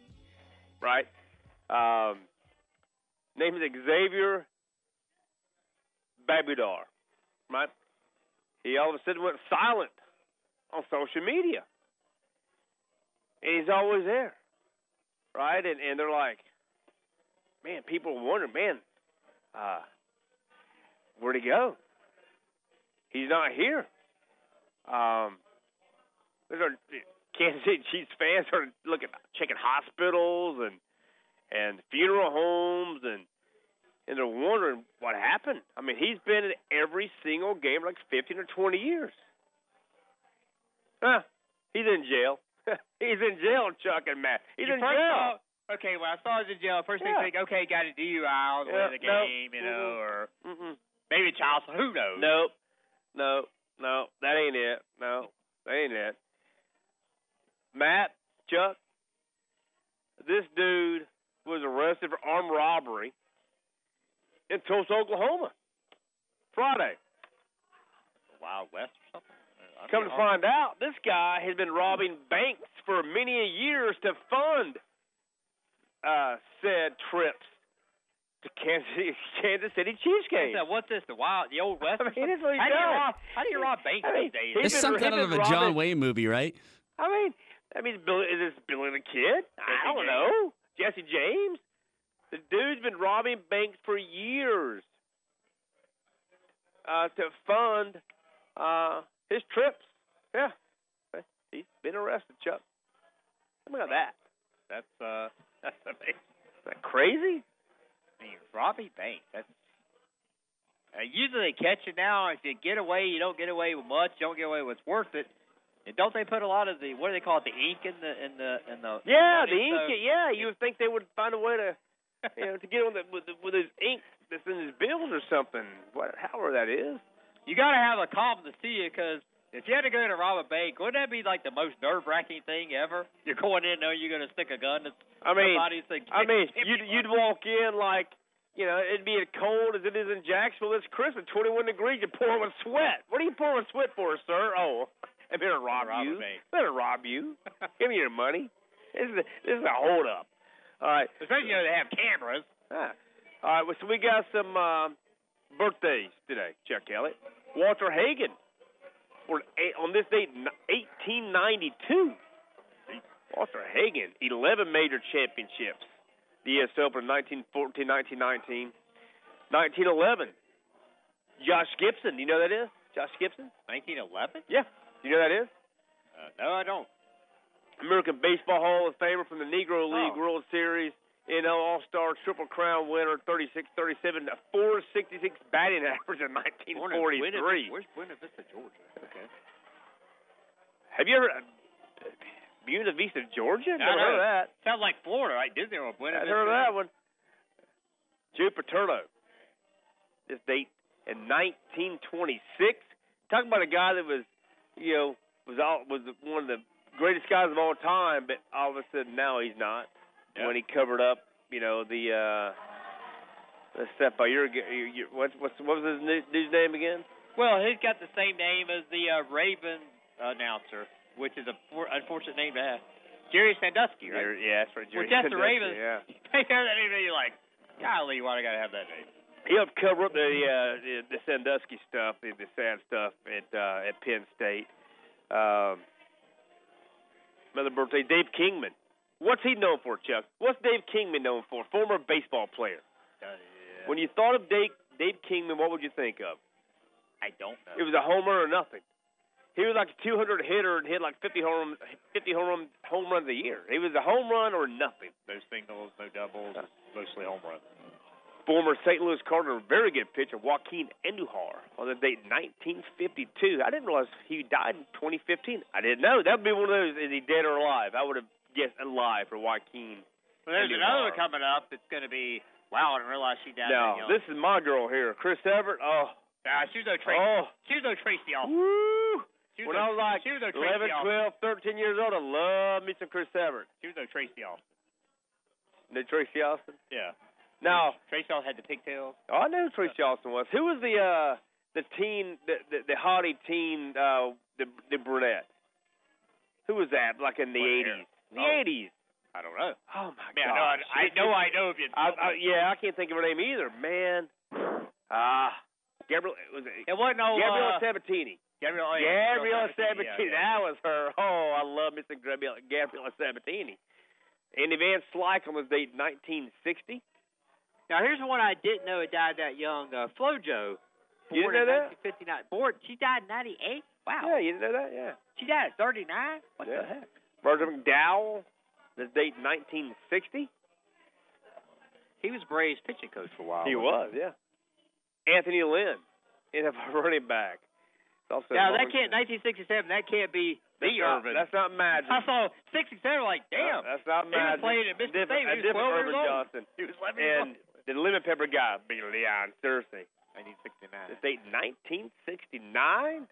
right? Um, name is Xaviar Babudar, right? He all of a sudden went silent on social media. And he's always there, right? And, and they're like, man, people are wondering, man, uh, where'd he go? He's not here. Um, there's our Kansas City Chiefs fans are looking, checking hospitals and and funeral homes and and they're wondering what happened. I mean, he's been in every single game for like 15 or 20 years. Huh? He's in jail. he's in jail, Chuck and Matt. He's You in jail. thought- okay, well, I saw he was in jail, first thing Yeah. I think, okay, got a DUI the way Yeah, to the game, you know, Mhm. or Mm-mm. maybe child. Who knows? Nope. No. No. That ain't it. No. That ain't it. Matt, Chuck, this dude was arrested for armed robbery in Tulsa, Oklahoma. Friday. Wild West or something. Come to find out, this guy has been robbing banks for many years to fund uh, said trips to Kansas City, Kansas City Cheesecake. said, what's this? The wild, the old west. I mean, that's what he how do you rob? How do you rob banks I mean, these days? he's It's been- something out of a John Wayne movie, right? I mean, I mean, is this Billy the Kid? I don't know. Jesse James. The dude's been robbing banks for years uh, to fund uh, his trips. Yeah, he's been arrested, Chuck. Look at that. That's uh, that's amazing. Is that crazy? I mean, robbing banks. That's uh, usually they catch you now. If you get away, you don't get away with much. You don't get away with what's worth it. And don't they put a lot of the what do they call it? The ink in the in the in the Yeah, the ink. So- yeah, you would think they would find a way to, you know, to get on the with, the, with his ink that's in his bills or something. What, however that is. you got to have a cop to see you because if you had to go to rob a bank, wouldn't that be like the most nerve wracking thing ever? You're going in there, you're going to stick a gun to I mean, somebody. and say, I mean, you'd you'd walk in like, you know, it'd be as cold as it is in Jacksonville. It's Christmas, 21 degrees. You're pouring with sweat. What are you pouring with sweat for, sir? Oh, I'm here to rob Rob you. here to rob you. Give me your money. This is a, this is a hold up. All right. Especially you know they have cameras. Ah. All right. Well, so we got some uh, birthdays today. Chuck Elliott, Walter Hagen, for eight, on this date, 1892. Walter Hagen, 11 major championships. The U.S. Open 1914, 1919, 1911. Josh Gibson, do you know who that is? Josh Gibson? 1911? Yeah. Do you know who that is? Uh, no, I don't. American Baseball Hall of Famer from the Negro League Oh. World Series, know, All Star Triple Crown winner, 36, 37, a 466 batting average in Born in Buena- 1943. Where's Buena Vista, Georgia? Okay. Have you ever uh, Buena Vista, Georgia? I Never heard of that. Sounds like Florida, right? Disney World, Buena I've Vista. heard of that one. Joe Paterno. This date in 1926. Talk about a guy that was, you know, was all was one of the greatest guys of all time, but all of a sudden now he's not. Yeah. When he covered up, you know, the uh the step by your, your, your what's what's what was his new- dude's name again? Well, he's got the same name as the uh, Raven announcer, which is a for- unfortunate name to have. Jerry Sandusky, right? Jerry- yeah, that's right. Jerry Well, the Sandusky, Ravens. Yeah. They hear that name, and you're like, golly, why do I got to have that name? He helped cover up the uh, the, Sandusky stuff, the, the sad stuff at uh, at Penn State. Um, another birthday, Dave Kingman. What's he known for, Chuck? What's Dave Kingman known for? Former baseball player. Uh, When you thought of Dave Dave Kingman, what would you think of? I don't know. It was a homer or nothing. He was like a 200 hitter and hit like 50 home 50 home run, home runs a year. He was a home run or nothing. no singles, no doubles, mostly home runs. Former St. Louis Cardinal, very good pitcher, Joaquin Andujar, on the date 1952. I didn't realize he died in 2015. I didn't know. That would be one of those, is he dead or alive? I would have guessed alive for Joaquin. Well, there's another one coming up that's going to be, wow, I didn't realize she died young. this is my girl here, Chris Evert. Oh, Ah, she was no Tracy. oh, She was no Tracy Austin. woo! She was When I was like she was no 11, Tracy Austin. 12, 13 years old, I love me some Chris Evert. She was no Tracy Austin. No Tracy Austin? Yeah. Now, Tracy Austin had the pigtails. oh, I know who Tracy Austin was. Who was the uh the teen the the, the haughty teen uh the the brunette? Who was that? Like in the eighties. The Oh. eighties. I don't know. Oh my god. no, I, I know I know if you. I, I, yeah, I can't think of her name either. Man. Ah. Gabriel was it it wasn't no. Gabriella uh, Sabatini. Oh, yeah, Gabriella Sabatini, Sabatini. yeah, That was her. Oh, I love Mr. Gabriella, Gabriella Sabatini. Andy Van Slyke was this date 1960. Now here's one I didn't know it died that young. Uh, FloJo. You didn't know in 1959. Born. She died in '98. Wow. Yeah, you didn't know that? Yeah. She died at 39. What Yeah. the heck? Roger McDowell. This date 1960. He was Braves pitching coach for a while. He was, yeah. Anthony Lynn, NFL running back. Also Now that can't 1967. That can't be that's the not, Earvin. That's not Magic. I saw 67. Like damn. that's not Magic. He was playing at Mississippi Different, State. a He was different 12 years old. Johnson. He was 11 years And the lemon pepper guy, Big Leon Thursday. 1969. This date 1969.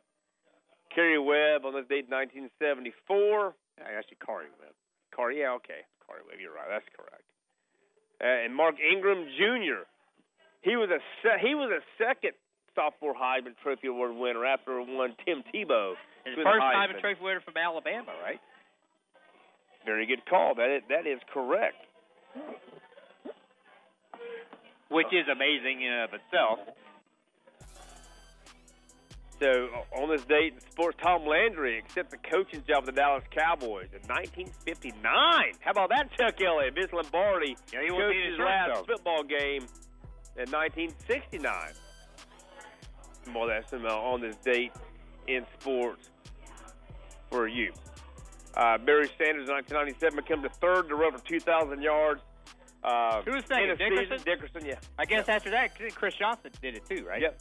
Kerry Webb on this date 1974. Actually, Corey Webb. Car, yeah, okay. Corey Webb, you're right. That's correct. Uh, and Mark Ingram Jr. He was a se- he was a second sophomore Heisman Trophy Award winner after one Tim Tebow. First Heisman. a trophy winner from Alabama, right? Very good call. That is, that is correct. Which is amazing in and of itself. So on this date in sports, Tom Landry accepts the coaching job with the Dallas Cowboys in 1959. How about that, Chuck Elliott? Vince Lombardi Yeah, he coached his last football game in 1969. More that's uh, on this date in sports for you. Uh, Barry Sanders in 1997 becomes the third to run for 2,000 yards. Uh, Who was second, in Dickerson? Dickerson, yeah. I guess after that, Chris Johnson did it too, right? Yep.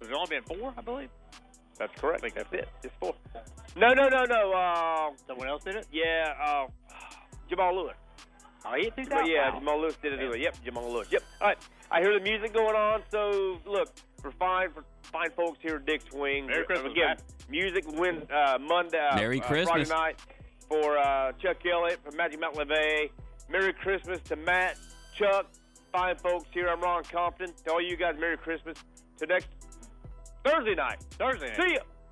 There's only been four, I believe. That's correct. I think that's it. Just four. No, no, no, no. Uh, Someone else did it. yeah, uh, Jamal Lewis. Oh, he hit two But yeah, Wow. Jamal Lewis did it anyway. Yep, Jamal Lewis. Yep. All right. I hear the music going on. So look for fine for fine folks here at Dick's Wing. Merry Christmas, Again, Matt. music win uh, Monday. Uh, Merry uh, Christmas. Friday night for uh, Chuck Elliott for Magic Mountain Leve. Merry Christmas to Matt, Chuck, fine folks here. I'm Ron Compton. To all you guys, Merry Christmas. To next Thursday night. Thursday. night. See ya.